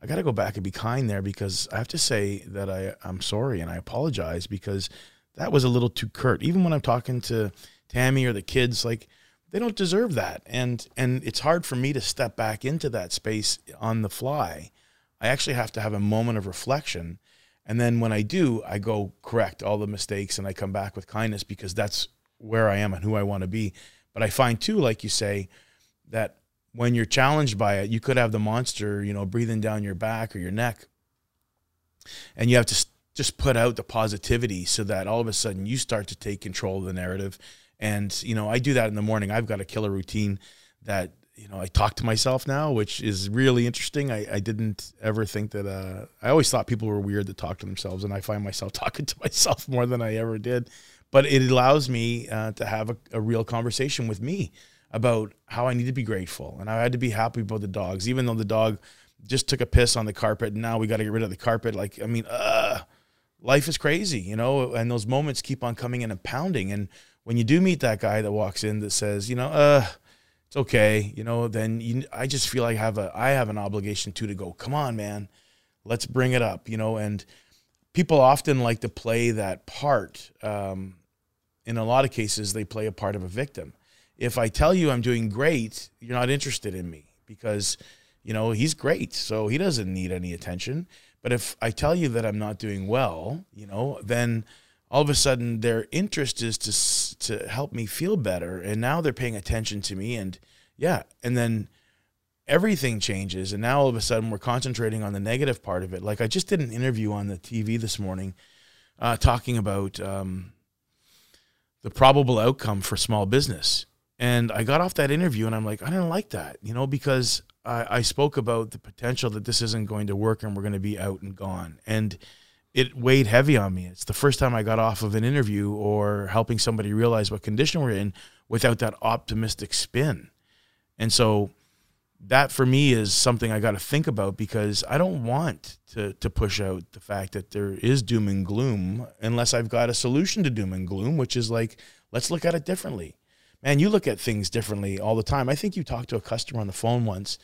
I got to go back and be kind there because I have to say that I, I'm sorry and I apologize because that was a little too curt. Even when I'm talking to Tammy or the kids, like they don't deserve that. And, and it's hard for me to step back into that space on the fly I actually have to have a moment of reflection. And then when I do, I go correct all the mistakes and I come back with kindness because that's where I am and who I want to be. But I find too, like you say, that when you're challenged by it, you could have the monster, you know, breathing down your back or your neck. And you have to just put out the positivity so that all of a sudden you start to take control of the narrative. And, you know, I do that in the morning. I've got a killer routine that, you know, I talk to myself now, which is really interesting. I, I didn't ever think that, uh, I always thought people were weird to talk to themselves. And I find myself talking to myself more than I ever did. But it allows me uh, to have a, a real conversation with me about how I need to be grateful. And I had to be happy about the dogs, even though the dog just took a piss on the carpet. And now we got to get rid of the carpet. Like, I mean, uh, life is crazy, you know, and those moments keep on coming in and pounding. And when you do meet that guy that walks in that says, you know, uh, it's okay, you know, then you, I just feel like I have a, I have an obligation too to go, come on, man, let's bring it up, you know, and people often like to play that part. Um, in a lot of cases, they play a part of a victim. If I tell you I'm doing great, you're not interested in me because, you know, he's great. So he doesn't need any attention. But if I tell you that I'm not doing well, you know, then all of a sudden their interest is to to help me feel better, and now they're paying attention to me, and yeah, and then everything changes, and now all of a sudden we're concentrating on the negative part of it. Like I just did an interview on the TV this morning, uh, talking about um, the probable outcome for small business, and I got off that interview, and I'm like, I didn't like that, you know, because I, I spoke about the potential that this isn't going to work and we're going to be out and gone. And it weighed heavy on me. It's the first time I got off of an interview or helping somebody realize what condition we're in without that optimistic spin. And so that for me is something I got to think about because I don't want to to push out the fact that there is doom and gloom unless I've got a solution to doom and gloom, which is like let's look at it differently. Man, you look at things differently all the time. I think you talked to a customer on the phone once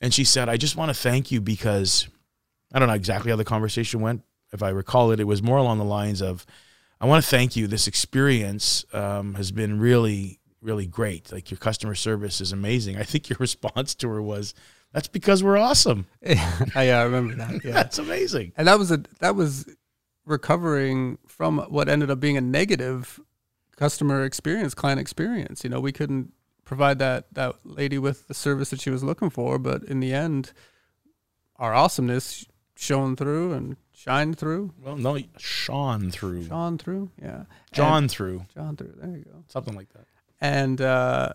and she said, "I just want to thank you because I don't know exactly how the conversation went. If I recall it, it was more along the lines of, I want to thank you. This experience um, has been really, really great. Like your customer service is amazing. I think your response to her was, that's because we're awesome. I, yeah, I remember that. Yeah. That's amazing. and that was a that was recovering from what ended up being a negative customer experience, client experience. You know, we couldn't provide that that lady with the service that she was looking for, but in the end, our awesomeness shone through and shined through, Well, no, shone through, shone through. Yeah, John through, John through. There you go. something like that. and uh,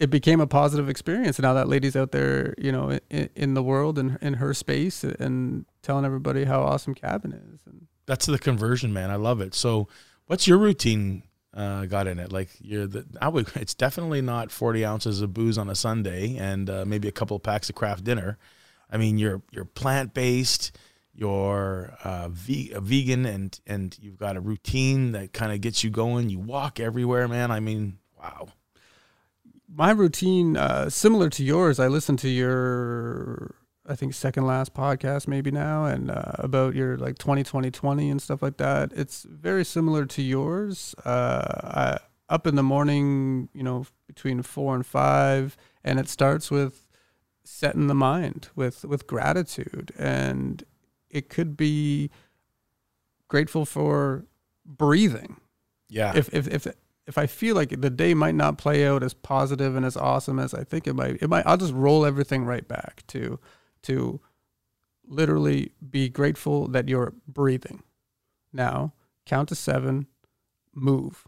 it became a positive experience. And now that lady's out there, you know, in, in the world and in her space, and telling everybody how awesome Cabin is. And That's the conversion, man. I love it. So, what's your routine uh, got in it? Like, you're the, I would, it's definitely not 40 ounces of booze on a Sunday and uh, maybe a couple of packs of Kraft Dinner. I mean, you're you're plant based, you're uh, a vegan, and and you've got a routine that kind of gets you going. You walk everywhere, man. I mean, wow. my routine, uh, similar to yours, I listened to your, I think second last podcast maybe now, and uh, about your like 20 20 20 and stuff like that. It's very similar to yours. Uh, I, up in the morning, you know, between four and five, and it starts with setting the mind with with gratitude, and it could be grateful for breathing Yeah. if if if if I feel like the day might not play out as positive and as awesome as I think it might, it might I'll just roll everything right back to to literally be grateful that you're breathing. Now, count to 7, move.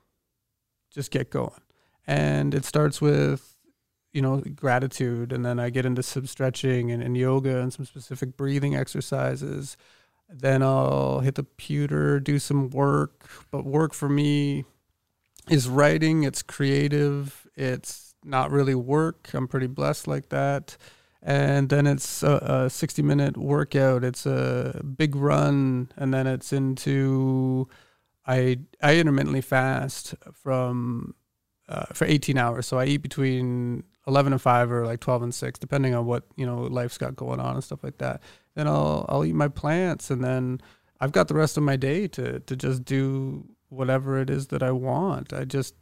Just get going. And it starts with you know gratitude and then I get into some stretching and, and yoga and some specific breathing exercises. Then I'll hit the computer, do some work, but work for me is writing. It's creative. It's not really work. I'm pretty blessed like that. And then it's a, a 60 minute workout. It's a big run, and then it's into I I intermittently fast from uh, for 18 hours. So I eat between 11 and 5 or like 12 and 6 depending on what, you know, life's got going on and stuff like that. Then I'll I'll eat my plants and then I've got the rest of my day to to just do whatever it is that I want. I just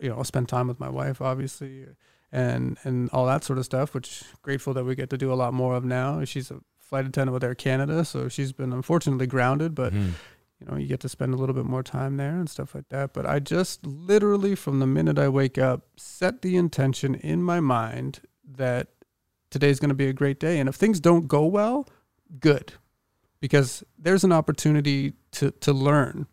you know, I'll spend time with my wife obviously and and all that sort of stuff, which grateful that we get to do a lot more of now. She's a flight attendant with Air Canada, so she's been unfortunately grounded, but Mhm. You know, you get to spend a little bit more time there and stuff like that. But I just literally, from the minute I wake up, set the intention in my mind that today's going to be a great day. And if things don't go well, good, because there's an opportunity to to learn,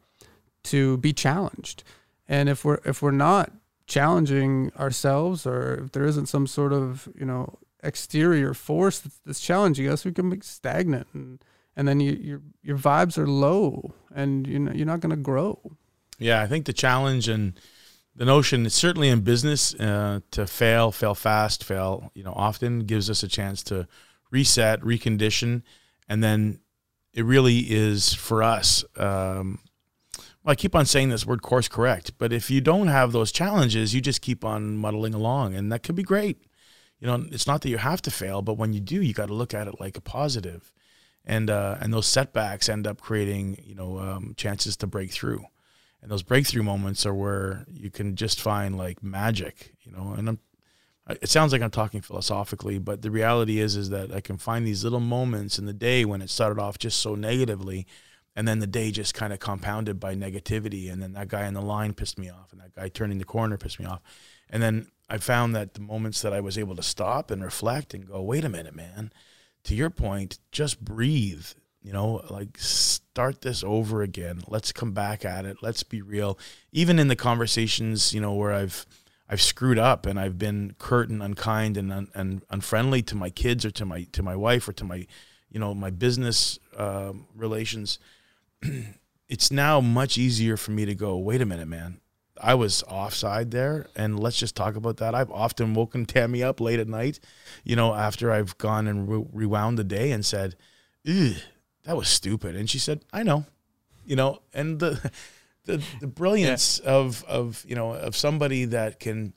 to be challenged. And if we're if we're not challenging ourselves, or if there isn't some sort of you know exterior force that's, challenging us, we can be stagnant, and and then you, your your vibes are low, and you know you're not going to grow. Yeah, I think the challenge and the notion, certainly in business, uh, to fail, fail fast, fail, you know, often gives us a chance to reset, recondition, and then it really is for us. Um, well, I keep on saying this word course correct, but if you don't have those challenges, you just keep on muddling along, and that could be great. You know, it's not that you have to fail, but when you do, you got to look at it like a positive, and uh, and those setbacks end up creating you know um, chances to break through. And those breakthrough moments are where you can just find like magic you know and I'm, it sounds like i'm talking philosophically but the reality is is that i can find these little moments in the day when it started off just so negatively and then the day just kind of compounded by negativity and then that guy in the line pissed me off and that guy turning the corner pissed me off. And then i found that the moments that i was able to stop and reflect and go wait a minute man to your point just breathe you know like start this over again. Let's come back at it. Let's be real. Even in the conversations you know where i've i've screwed up and i've been curt and unkind and un, and unfriendly to my kids or to my to my wife or to my you know my business um, relations it's now much easier for me to go wait a minute man i was offside there and let's just talk about that i've often woken tammy up late at night you know after i've gone and re- rewound the day and said that was stupid. And she said, I know, you know, and the, the, the brilliance yeah. of, of, you know, of somebody that can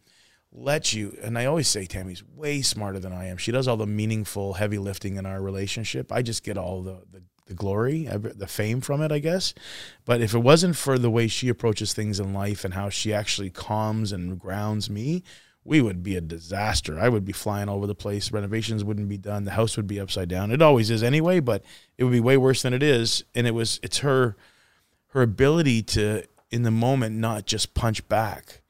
let you, and I always say Tammy's way smarter than I am. She does all the meaningful heavy lifting in our relationship. I just get all the, the, the glory, the fame from it, I guess. But if it wasn't for the way she approaches things in life and how she actually calms and grounds me, we would be a disaster. I would be flying all over the place. Renovations wouldn't be done. The house would be upside down. It always is anyway, but it would be way worse than it is. And it was it's her her ability to in the moment not just punch back.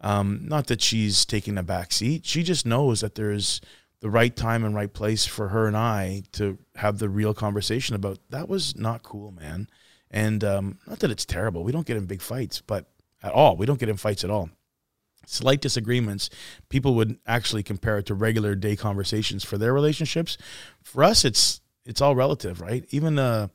Um, not that she's taking a back seat. She just knows that there's the right time and right place for her and I to have the real conversation about that was not cool, man. And um, not that it's terrible. We don't get in big fights, but at all. We don't get in fights at all slight disagreements, people would actually compare it to regular day conversations for their relationships. For us, it's it's all relative, right? Even uh,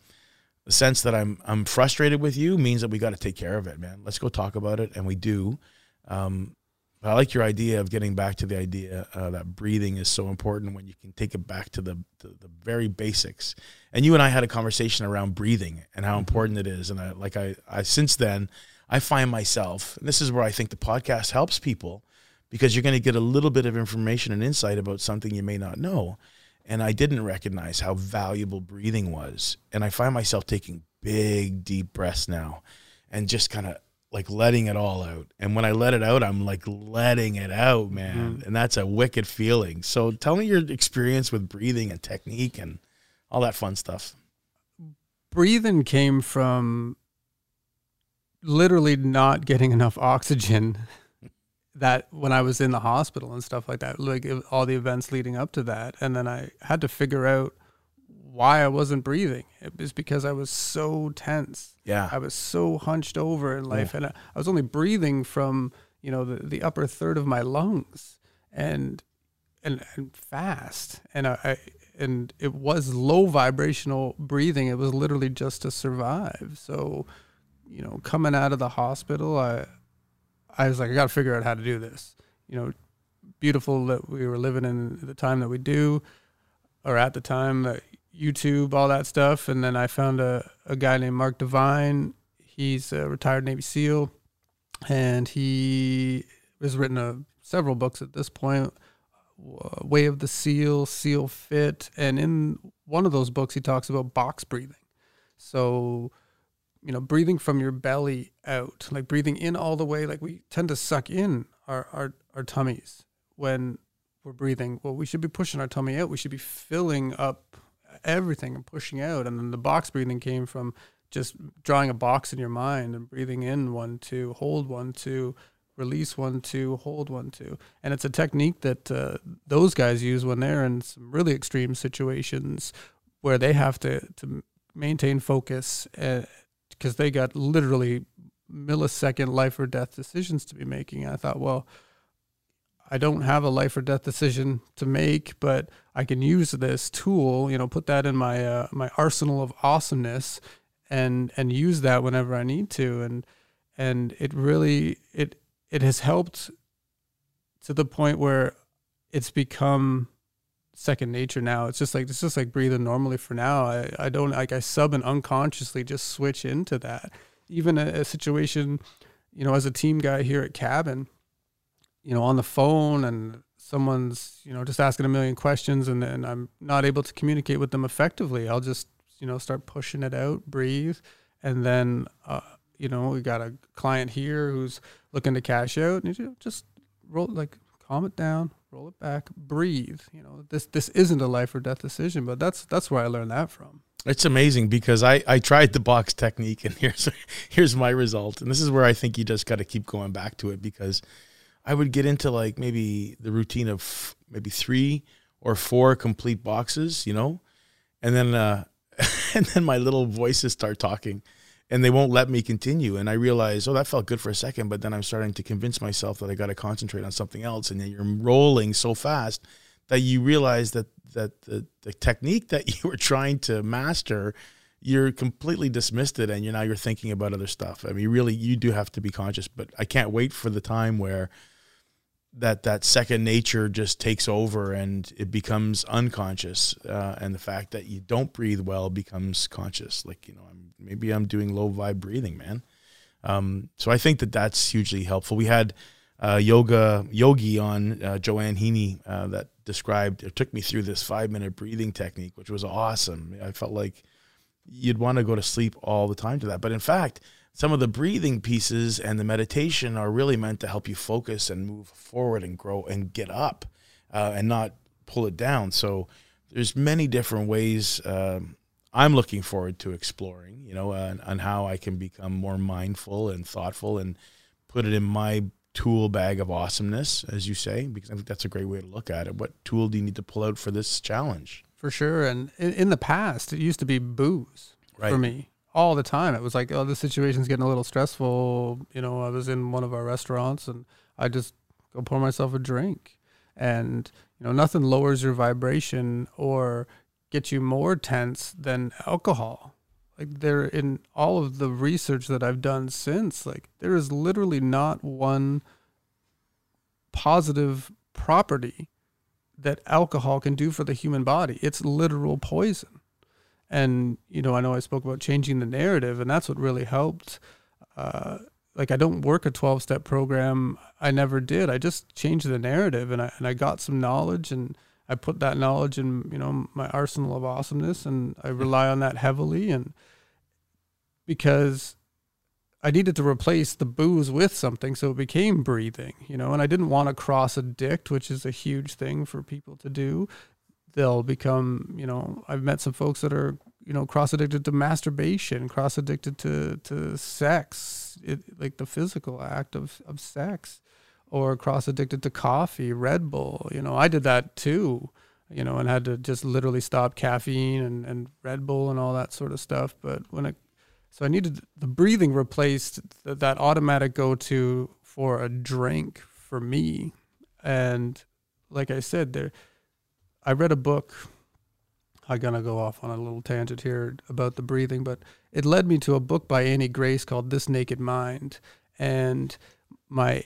the sense that I'm I'm frustrated with you means that we got to take care of it, man. Let's go talk about it, and we do. Um, I like your idea of getting back to the idea uh, that breathing is so important when you can take it back to the, to the very basics. And you and I had a conversation around breathing and how mm-hmm. important it is. And I, like I, I since then, I find myself, and this is where I think the podcast helps people because you're going to get a little bit of information and insight about something you may not know. And I didn't recognize how valuable breathing was. And I find myself taking big, deep breaths now and just kind of like letting it all out. And when I let it out, I'm like letting it out, man. Mm-hmm. And that's a wicked feeling. So tell me your experience with breathing and technique and all that fun stuff. Breathing came from literally not getting enough oxygen that when I was in the hospital and stuff like that, like all the events leading up to that. And then I had to figure out why I wasn't breathing. It was because I was so tense. Yeah. I was so hunched over in life. And I, I was only breathing from, you know, the, the upper third of my lungs and, and, and fast. And I, I and it was low vibrational breathing. It was literally just to survive. So, you know, coming out of the hospital, I I was like, I got to figure out how to do this. You know, beautiful that we were living in the time that we do, or at the time that YouTube, all that stuff. And then I found a, a guy named Mark Divine. He's a retired Navy SEAL, and he has written a, several books at this point. Uh, way of the Seal, Seal Fit, and in one of those books, he talks about box breathing. So you know, breathing from your belly out, like breathing in all the way. Like we tend to suck in our, our, our tummies when we're breathing. Well, we should be pushing our tummy out. We should be filling up everything and pushing out. And then the box breathing came from just drawing a box in your mind and breathing in one, two, hold one, two, release one, two, hold one, two. And it's a technique that uh, those guys use when they're in some really extreme situations where they have to, to maintain focus because they got literally millisecond life or death decisions to be making. And I thought, well, I don't have a life or death decision to make, but I can use this tool, you know, put that in my uh, my arsenal of awesomeness, and and use that whenever I need to, and and it really it it has helped to the point where it's become second nature now. It's just like it's just like breathing normally for now. I, I don't like I sub and unconsciously just switch into that. Even a, a situation, you know, as a team guy here at Cabin, you know, on the phone and someone's, you know, just asking a million questions and, and I'm not able to communicate with them effectively, I'll just, you know, start pushing it out, breathe. And then, uh, you know, we got a client here who's looking to cash out and you just roll, like, calm it down, roll it back, breathe. You know, this, this isn't a life or death decision, but that's, that's where I learned that from. It's amazing because I, I tried the box technique and here's here's my result. And this is where I think you just got to keep going back to it because I would get into like maybe the routine of maybe three or four complete boxes, you know, and then uh, and then my little voices start talking, and they won't let me continue. And I realize, oh, that felt good for a second, but then I'm starting to convince myself that I got to concentrate on something else, and then you're rolling so fast that you realize that that the, the technique that you were trying to master you're completely dismissed it and you're now you're thinking about other stuff. I mean, really, you do have to be conscious, but I can't wait for the time where that that second nature just takes over and it becomes unconscious uh, and the fact that you don't breathe well becomes conscious. Like you know I'm, maybe i'm doing low vibe breathing man. Um, so i think that that's hugely helpful. We had uh, yoga yogi on uh, joanne heaney uh, that described or took me through this five minute breathing technique which was awesome. I felt like you'd want to go to sleep all the time to that. But in fact some of the breathing pieces and the meditation are really meant to help you focus and move forward and grow and get up uh, and not pull it down. So there's many different ways um, I'm looking forward to exploring, you know, uh, on how I can become more mindful and thoughtful and put it in my tool bag of awesomeness, as you say, because I think that's a great way to look at it. What tool do you need to pull out for this challenge? For sure. And in, in the past, it used to be booze right. for me all the time. It was like, oh, the situation's getting a little stressful. You know, I was in one of our restaurants and I just go pour myself a drink. And, you know, nothing lowers your vibration or gets you more tense than alcohol. Like there in all of the research that I've done since, like there is literally not one positive property that alcohol can do for the human body. It's literal poison and you know i know i spoke about changing the narrative and that's what really helped. Uh, like i don't work a 12 step program. I never did. I just changed the narrative and I, and I got some knowledge and i put that knowledge in you know my arsenal of awesomeness and i rely on that heavily and because I needed to replace the booze with something, so it became breathing, you know, and I didn't want to cross addict, which is a huge thing for people to do they'll become you know i've met some folks that are you know cross addicted to masturbation cross addicted to to sex it, like the physical act of of sex or cross addicted to coffee red bull you know i did that too you know and had to just literally stop caffeine and and red bull and all that sort of stuff but when it so i needed the breathing replaced th- that automatic go to for a drink for me. And like i said there I read a book. I'm gonna go off on a little tangent here about the breathing, but it led me to a book by Annie Grace called This Naked Mind, and my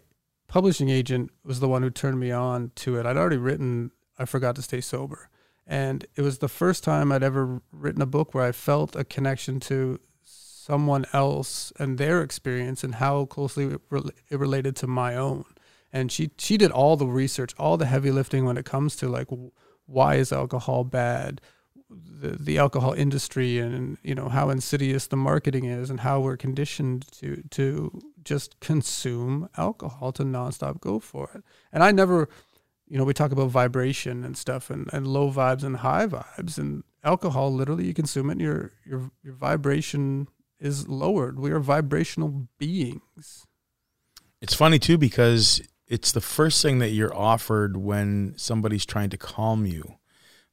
publishing agent was the one who turned me on to it. I'd already written I Forgot to Stay Sober, and it was the first time I'd ever written a book where I felt a connection to someone else and their experience and how closely it, it related to my own. And she she did all the research, all the heavy lifting when it comes to like why is alcohol bad? The, the alcohol industry and you know how insidious the marketing is and how we're conditioned to to just consume alcohol to nonstop go for it. And i never you know we talk about vibration and stuff and, and low vibes and high vibes and alcohol literally you consume it and your your your vibration is lowered. We are vibrational beings. It's funny too because it's the first thing that you're offered when somebody's trying to calm you.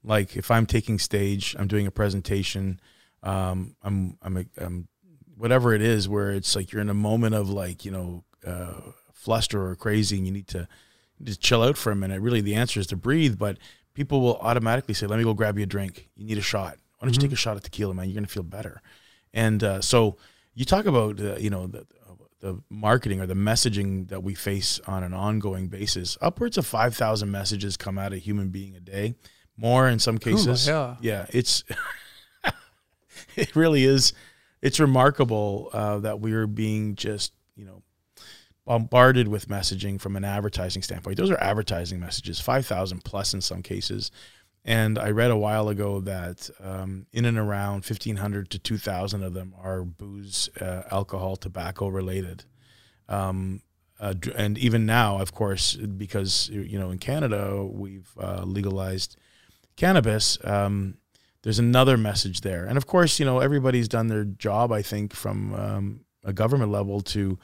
Like if I'm taking stage, I'm doing a presentation, um, I'm, I'm, a, I'm, whatever it is, where it's like you're in a moment of like you know uh, fluster or crazy, and you need to just chill out for a minute. Really, the answer is to breathe, but people will automatically say, "Let me go grab you a drink. You need a shot. Why don't you take a shot of tequila, man? You're gonna feel better." And uh, so you talk about uh, you know the, the marketing or the messaging that we face on an ongoing basis. Upwards of five thousand messages come out of a human being a day, more in some cases. yeah. yeah, it's it really is. It's remarkable uh, that we're being just you know bombarded with messaging from an advertising standpoint. Those are advertising messages, 5,000 plus in some cases. And I read a while ago that um, in and around 1,500 to 2,000 of them are booze, uh, alcohol, tobacco related. Um, uh, and even now, of course, because, you know, in Canada, we've uh, legalized cannabis. Um, there's another message there. And of course, you know, everybody's done their job, I think, from um, a government level to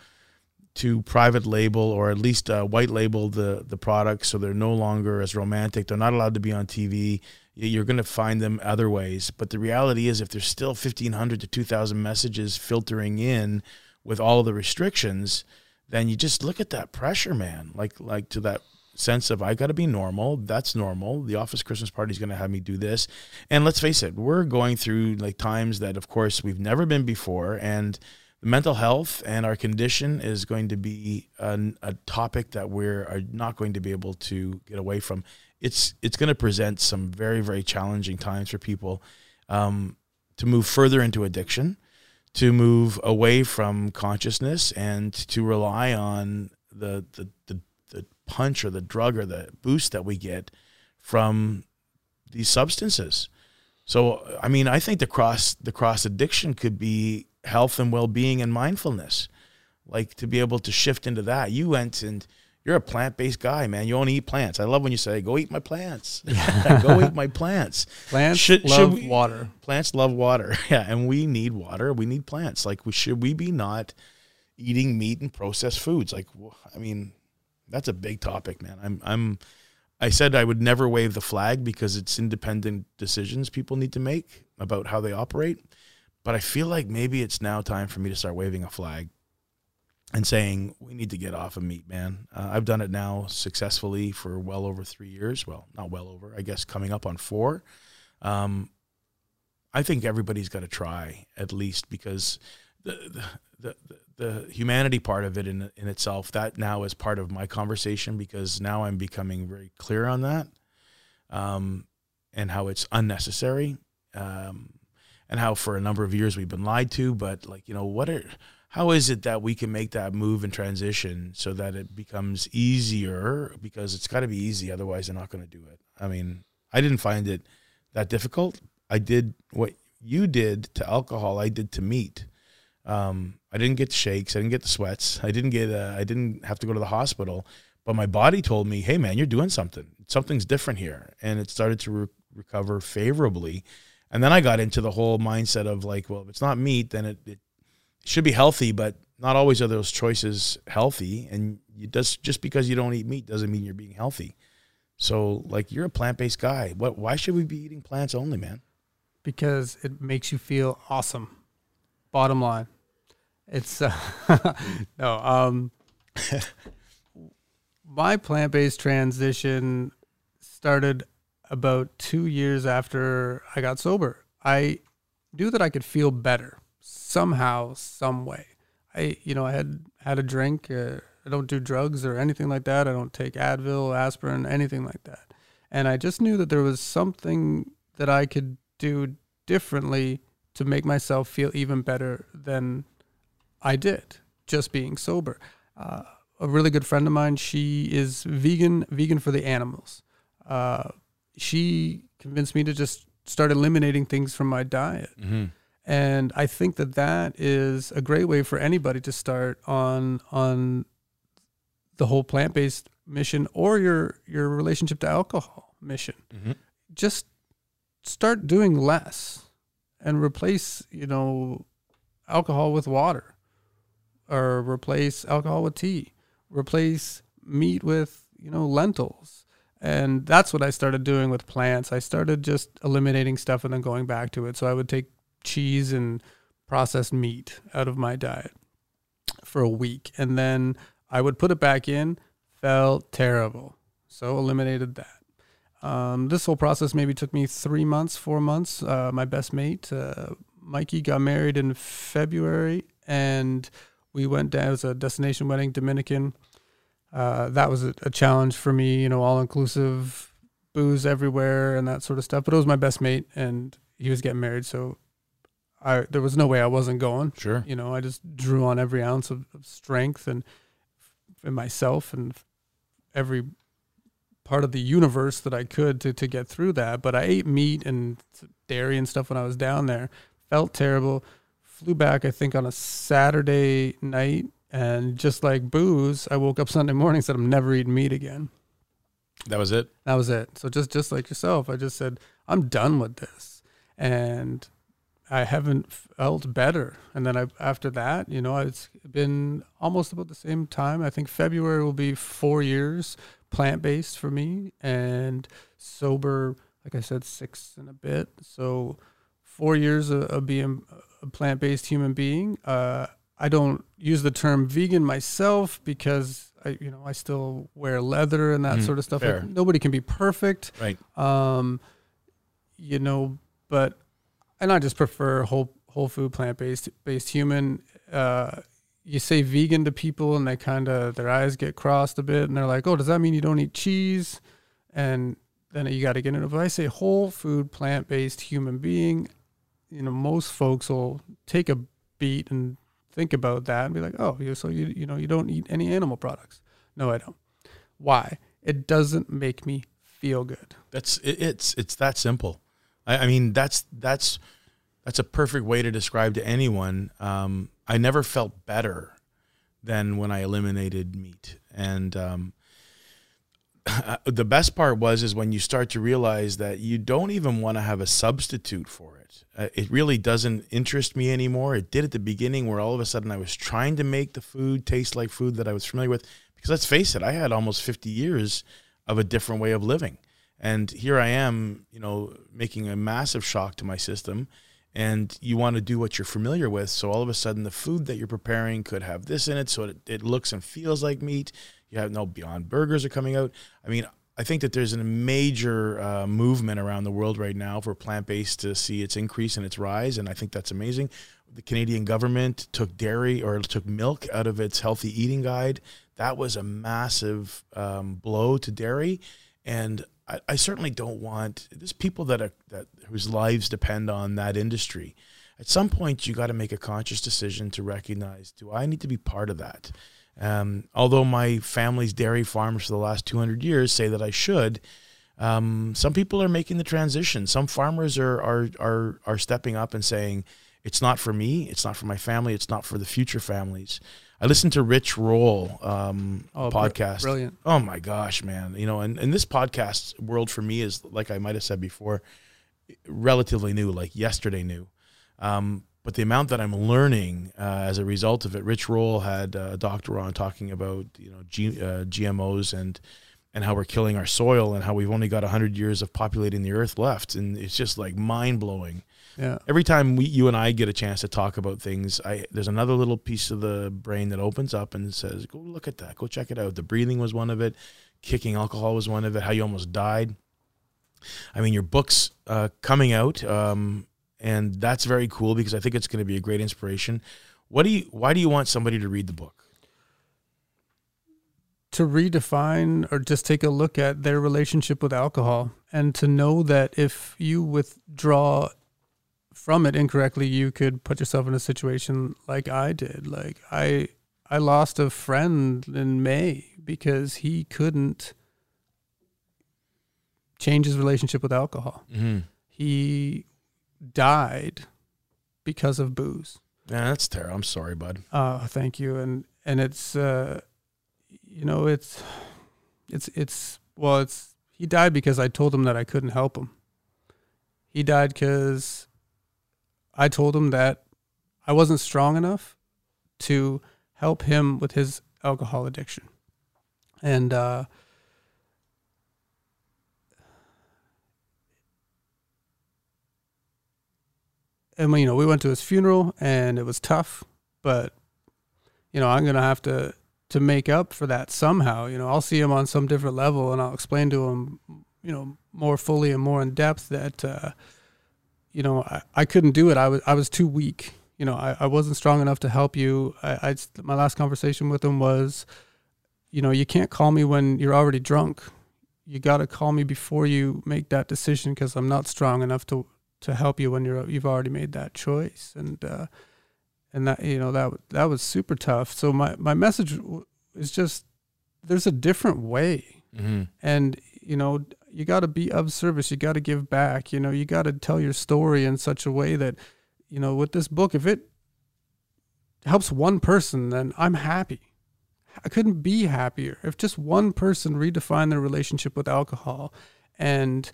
to private label or at least uh, white label the the products so they're no longer as romantic. They're not allowed to be on tv you're going to find them other ways. But the reality is if there's still 1500 to 2000 messages filtering in with all the restrictions then you just look at that pressure man. Like like to that sense of i got to be normal. That's normal. The office christmas party is going to have me do this. And let's face it we're going through like times that of course we've never been before. And mental health and our condition is going to be an, a topic that we're are not going to be able to get away from. It's it's going to present some very very challenging times for people um, to move further into addiction, to move away from consciousness, and to rely on the the the, the punch or the drug or the boost that we get from these substances. So I mean, I think the cross the cross addiction could be health and well-being and mindfulness. Like to be able to shift into that. You went and you're a plant-based guy man. You only eat plants. I love when you say go eat my plants. Go eat my plants. Plants Should- should love we- water. plants love water. Yeah and we need water. We need plants. Like we should we be not eating meat and processed foods? Like i mean that's a big topic man. I'm i'm i said i would never wave the flag because it's independent decisions people need to make about how they operate but i feel like maybe it's now time for me to start waving a flag and saying we need to get off of meat man. Uh, i've done it now successfully for well over three years. Well not well over i guess coming up on four. Um, I think everybody's got to try at least because the the, the the humanity part of it in in itself that now is part of my conversation because now I'm becoming very clear on that, um, and how it's unnecessary, um, and how for a number of years we've been lied to. But like you know what are how is it that we can make that move and transition so that it becomes easier because it's got to be easy otherwise they're not going to do it. I mean, I didn't find it that difficult. I did what you did to alcohol. I did to meat. Um, I didn't get shakes. I didn't get the sweats. I didn't get. Uh, I didn't have to go to the hospital. But my body told me, "Hey, man, you're doing something. Something's different here," and it started to re- recover favorably. And then I got into the whole mindset of like, well, if it's not meat, then it, it should be healthy, but not always are those choices healthy. And you just just because you don't eat meat doesn't mean you're being healthy. So, like, you're a plant based guy. What? Why should we be eating plants only, man? because it makes you feel awesome. Bottom line, it's uh, no. Um, my plant-based transition started about two years after I got sober. I knew that I could feel better somehow, some way. I, you know, I had had a drink. Uh, I don't do drugs or anything like that. I don't take Advil, aspirin, anything like that. And I just knew that there was something that I could do differently to make myself feel even better than I did just being sober. Uh, a really good friend of mine, she is vegan, vegan for the animals. Uh, she convinced me to just start eliminating things from my diet. Mm-hmm. And I think that that is a great way for anybody to start on on the whole plant based mission or your your relationship to alcohol mission. Mm-hmm. Just start doing less and replace you know alcohol with water or replace alcohol with tea replace meat with you know lentils and that's what i started doing with plants. I started just eliminating stuff and then going back to it. So i would take cheese and processed meat out of my diet for a week. And then i would put it back in felt terrible. So eliminated that. Um, this whole process maybe took me three months four months. Uh, my best mate uh, mikey got married in february and we went down was a destination wedding dominican uh, that was a, a challenge for me, you know, all inclusive, booze everywhere and that sort of stuff. But it was my best mate, and he was getting married, so I there was no way I wasn't going. Sure. You know, I just drew on every ounce of, of strength and in myself and every part of the universe that I could to to get through that. But I ate meat and dairy and stuff when I was down there. Felt terrible. Flew back, I think, on a Saturday night and just like booze, I woke up Sunday morning and said I'm never eating meat again. That was it. That was it. So just just like yourself, I just said I'm done with this, and I haven't felt better. And then I after that, you know, it's been almost about the same time. I think February will be four years plant based for me, and sober, like I said, six and a bit. So four years of, of being a plant based human being. Uh, I don't use the term vegan myself because I, you know, I still wear leather and that Mhm, sort of stuff. Like, nobody can be perfect, Right. um, you know, but and I just prefer whole whole food plant based based human. Uh, you say vegan to people and they kind of their eyes get crossed a bit and they're like, oh, does that mean you don't eat cheese? And then you got to get into. If I say whole food plant based human being, you know, most folks will take a beat and think about that and be like, oh, so you you know you don't eat any animal products. No, I don't. Why? It doesn't make me feel good. That's it, it's it's that simple. I, I mean that's that's that's a perfect way to describe to anyone. Um, I never felt better than when I eliminated meat, and um, the best part was is when you start to realize that you don't even want to have a substitute for it. Uh, it really doesn't interest me anymore. It did at the beginning, where all of a sudden I was trying to make the food taste like food that I was familiar with. Because let's face it, I had almost 50 years of a different way of living. And here I am, you know, making a massive shock to my system. And you want to do what you're familiar with. So all of a sudden, the food that you're preparing could have this in it. So it, it looks and feels like meat. You have no Beyond Burgers are coming out. I mean, I think that there's a major uh, movement around the world right now for plant based to see its increase and its rise. And I think that's amazing. The Canadian government took dairy or took milk out of its healthy eating guide. That was a massive um, blow to dairy. And I, I certainly don't want there's people that are that whose lives depend on that industry. At some point, you got to make a conscious decision to recognize: Do I need to be part of that? Um, although my family's dairy farms for the last 200 years say that I should, um, some people are making the transition. Some farmers are, are are are stepping up and saying, "It's not for me. It's not for my family. It's not for the future families." I listened to Rich Roll um, Oh, podcast. brilliant. Oh my gosh, man! You know, and, and this podcast world for me is like I might have said before, relatively new, like yesterday new. Um, but the amount that I'm learning uh, as a result of it, Rich Roll had uh, a doctor on talking about you know G, uh, GMOs and and how we're killing our soil and how we've only got hundred years of populating the earth left, and it's just like mind blowing Yeah. every time we you and I get a chance to talk about things, I there's another little piece of the brain that opens up and says, "Go look at that. Go check it out." The breathing was one of it. Kicking alcohol was one of it. How you almost died. I mean, your book's uh, coming out, um, and that's very cool because I think it's going to be a great inspiration. What do you? Why do you want somebody to read the book? to redefine or just take a look at their relationship with alcohol and to know that if you withdraw from it incorrectly you could put yourself in a situation like I did like I I lost a friend in May because he couldn't change his relationship with alcohol Mm-hmm. he died because of booze Yeah, that's terrible. I'm sorry, bud. Oh, thank you. And and it's uh you know, it's it's it's well, it's he died because I told him that I couldn't help him. He died cuz I told him that I wasn't strong enough to help him with his alcohol addiction. and uh, and you know we went to his funeral and it was tough, but you know I'm gonna have to to make up for that somehow. You know I'll see him on some different level and I'll explain to him, you know, more fully and more in depth that uh, you know I, I couldn't do it. I was I was too weak. You know I, I wasn't strong enough to help you. I, I my last conversation with him was, you know you can't call me when you're already drunk. You got to call me before you make that decision because I'm not strong enough to to help you when you're you've already made that choice and uh, and that you know that that was super tough. So my my message is just there's a different way, Mm-hmm. and you know you got to be of service. You got to give back. You know you got to tell your story in such a way that you know with this book if it helps one person, then I'm happy. I couldn't be happier if just one person redefined their relationship with alcohol and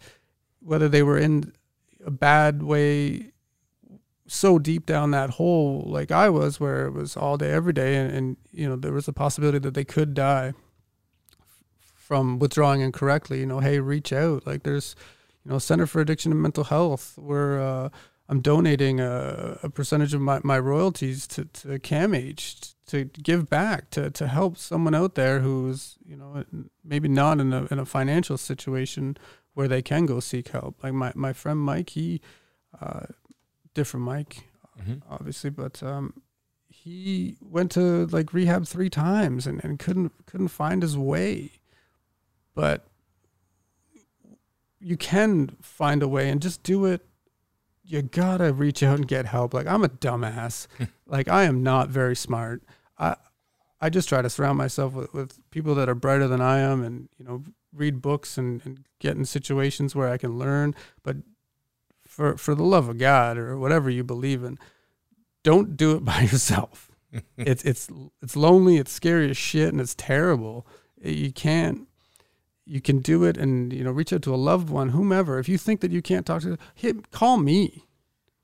whether they were in a bad way so deep down that hole like I was where it was all day every day and, and you know there was a possibility that they could die from withdrawing incorrectly you know hey reach out. Like there's you know center for addiction and mental health where uh, i'm donating a, a percentage of my, my royalties to, to CAMH to give back to, to help someone out there who's you know maybe not in a, in a financial situation where they can go seek help. Like my, my friend mike he uh, different mike Mhm. obviously but um, he went to like rehab three times and, and couldn't couldn't find his way. But you can find a way and just do it. You gotta reach out and get help. Like i'm a dumbass. Like i am not very smart. I i just try to surround myself with, with people that are brighter than i am and you know read books and, and get in situations where i can learn but for for the love of god or whatever you believe in don't do it by yourself. It's it's it's lonely it's scary as shit and it's terrible. You can't you can do it and you know reach out to a loved one whomever. If you think that you can't talk to hit call me.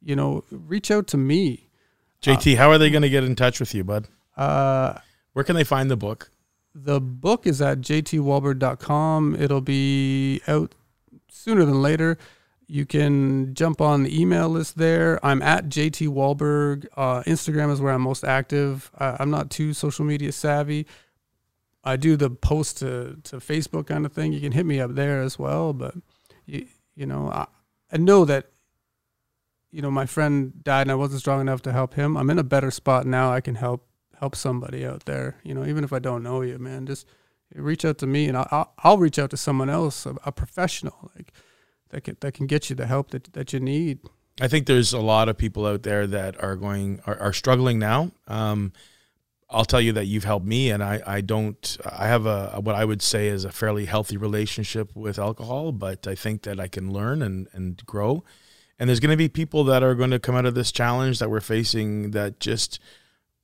You know reach out to me. JT, how are they going to get in touch with you, bud? uh Where can they find the book? The book is at jtwalberg.com it'll be out sooner than later. You can jump on the email list there. I'm at jt Wahlberg. uh, instagram is where i'm most active. Uh, i'm not too social media savvy. I do the post to, to facebook kind of thing. You can hit me up there as well but you, you know I, I know that you know my friend died and i wasn't strong enough to help him. I'm in a better spot now. I can help help somebody out there you know even if i don't know you man just reach out to me and i'll, I'll, reach out to someone else a, a professional like that can, that can get you the help that, that you need I think there's a lot of people out there that are going are, are struggling now. Um, I'll tell you that you've helped me, and I, I don't I have a what I would say is a fairly healthy relationship with alcohol, but I think that I can learn and and grow. And there's going to be people that are going to come out of this challenge that we're facing that just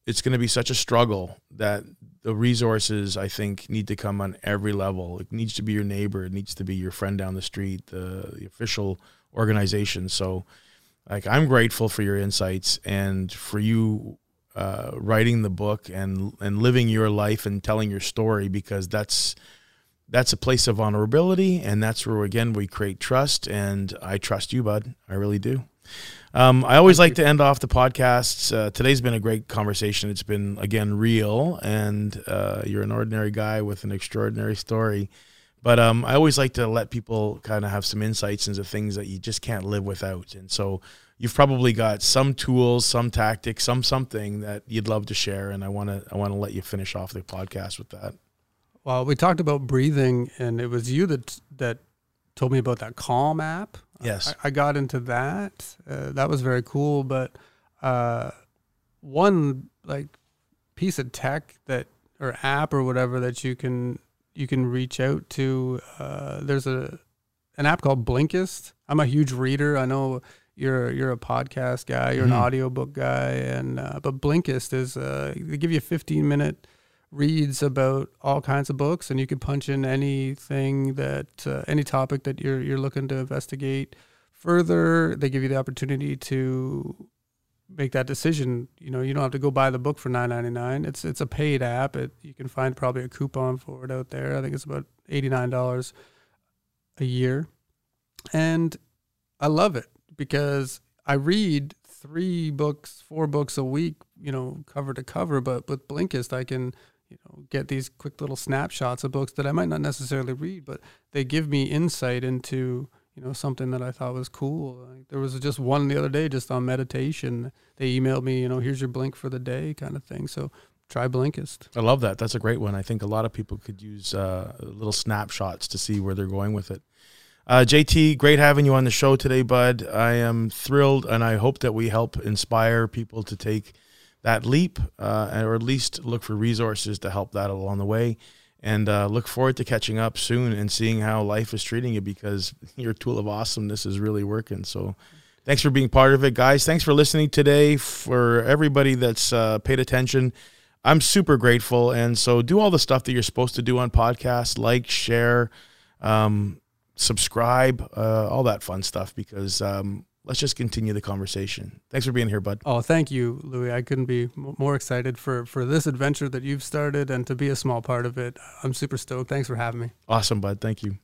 it's going to be such a struggle that the resources I think need to come on every level. It needs to be your neighbor, it needs to be your friend down the street, the, the official organization. So like I'm grateful for your insights and for you uh, writing the book and and living your life and telling your story because that's that's a place of vulnerability and that's where again we create trust and I trust you, bud. I really do. Um, I always like to end off the podcasts. Uh, today's been a great conversation. It's been again real, and uh, you're an ordinary guy with an extraordinary story. But um, I always like to let people kind of have some insights into things that you just can't live without. And so you've probably got some tools, some tactics, some something that you'd love to share. And I want to I want to let you finish off the podcast with that. well we talked about breathing and it was you that that told me about that calm app Yes. I, I got into that. Uh, that was very cool. But uh, one like piece of tech that or app or whatever that you can you can reach out to. Uh, there's a an app called Blinkist. I'm a huge reader. I know you're you're a podcast guy. You're Mhm. an audiobook guy, and uh, but Blinkist is uh, they give you 15 minute reads about all kinds of books, and you can punch in anything that uh, any topic that you're you're looking to investigate further. They give you the opportunity to make that decision, you know, you don't have to go buy the book for nine ninety nine. It's it's a paid app. It you can find probably a coupon for it out there. I think it's about eighty nine dollars a year, and I love it because I read three books, four books a week, you know, cover to cover. But with Blinkist, I can you know get these quick little snapshots of books that I might not necessarily read, but they give me insight into you know something that I thought was cool. Like, there was just one the other day just on meditation. They emailed me, you know, here's your blink for the day, kind of thing. So try Blinkist. I love that. That's a great one. I think a lot of people could use uh, little snapshots to see where they're going with it. Uh, JT, great having you on the show today, bud. I am thrilled, and I hope that we help inspire people to take that leap, uh, or at least look for resources to help that along the way. And uh, look forward to catching up soon and seeing how life is treating you because your tool of awesomeness is really working. So, thanks for being part of it, guys. Thanks for listening today. For everybody that's uh, paid attention, I'm super grateful. And so, do all the stuff that you're supposed to do on podcasts, like, share. Um, subscribe, uh, all that fun stuff because um, let's just continue the conversation. Thanks for being here, bud. Oh, thank you, Louis. I couldn't be more excited for for this adventure that you've started and to be a small part of it. I'm super stoked. Thanks for having me. Awesome, bud. Thank you.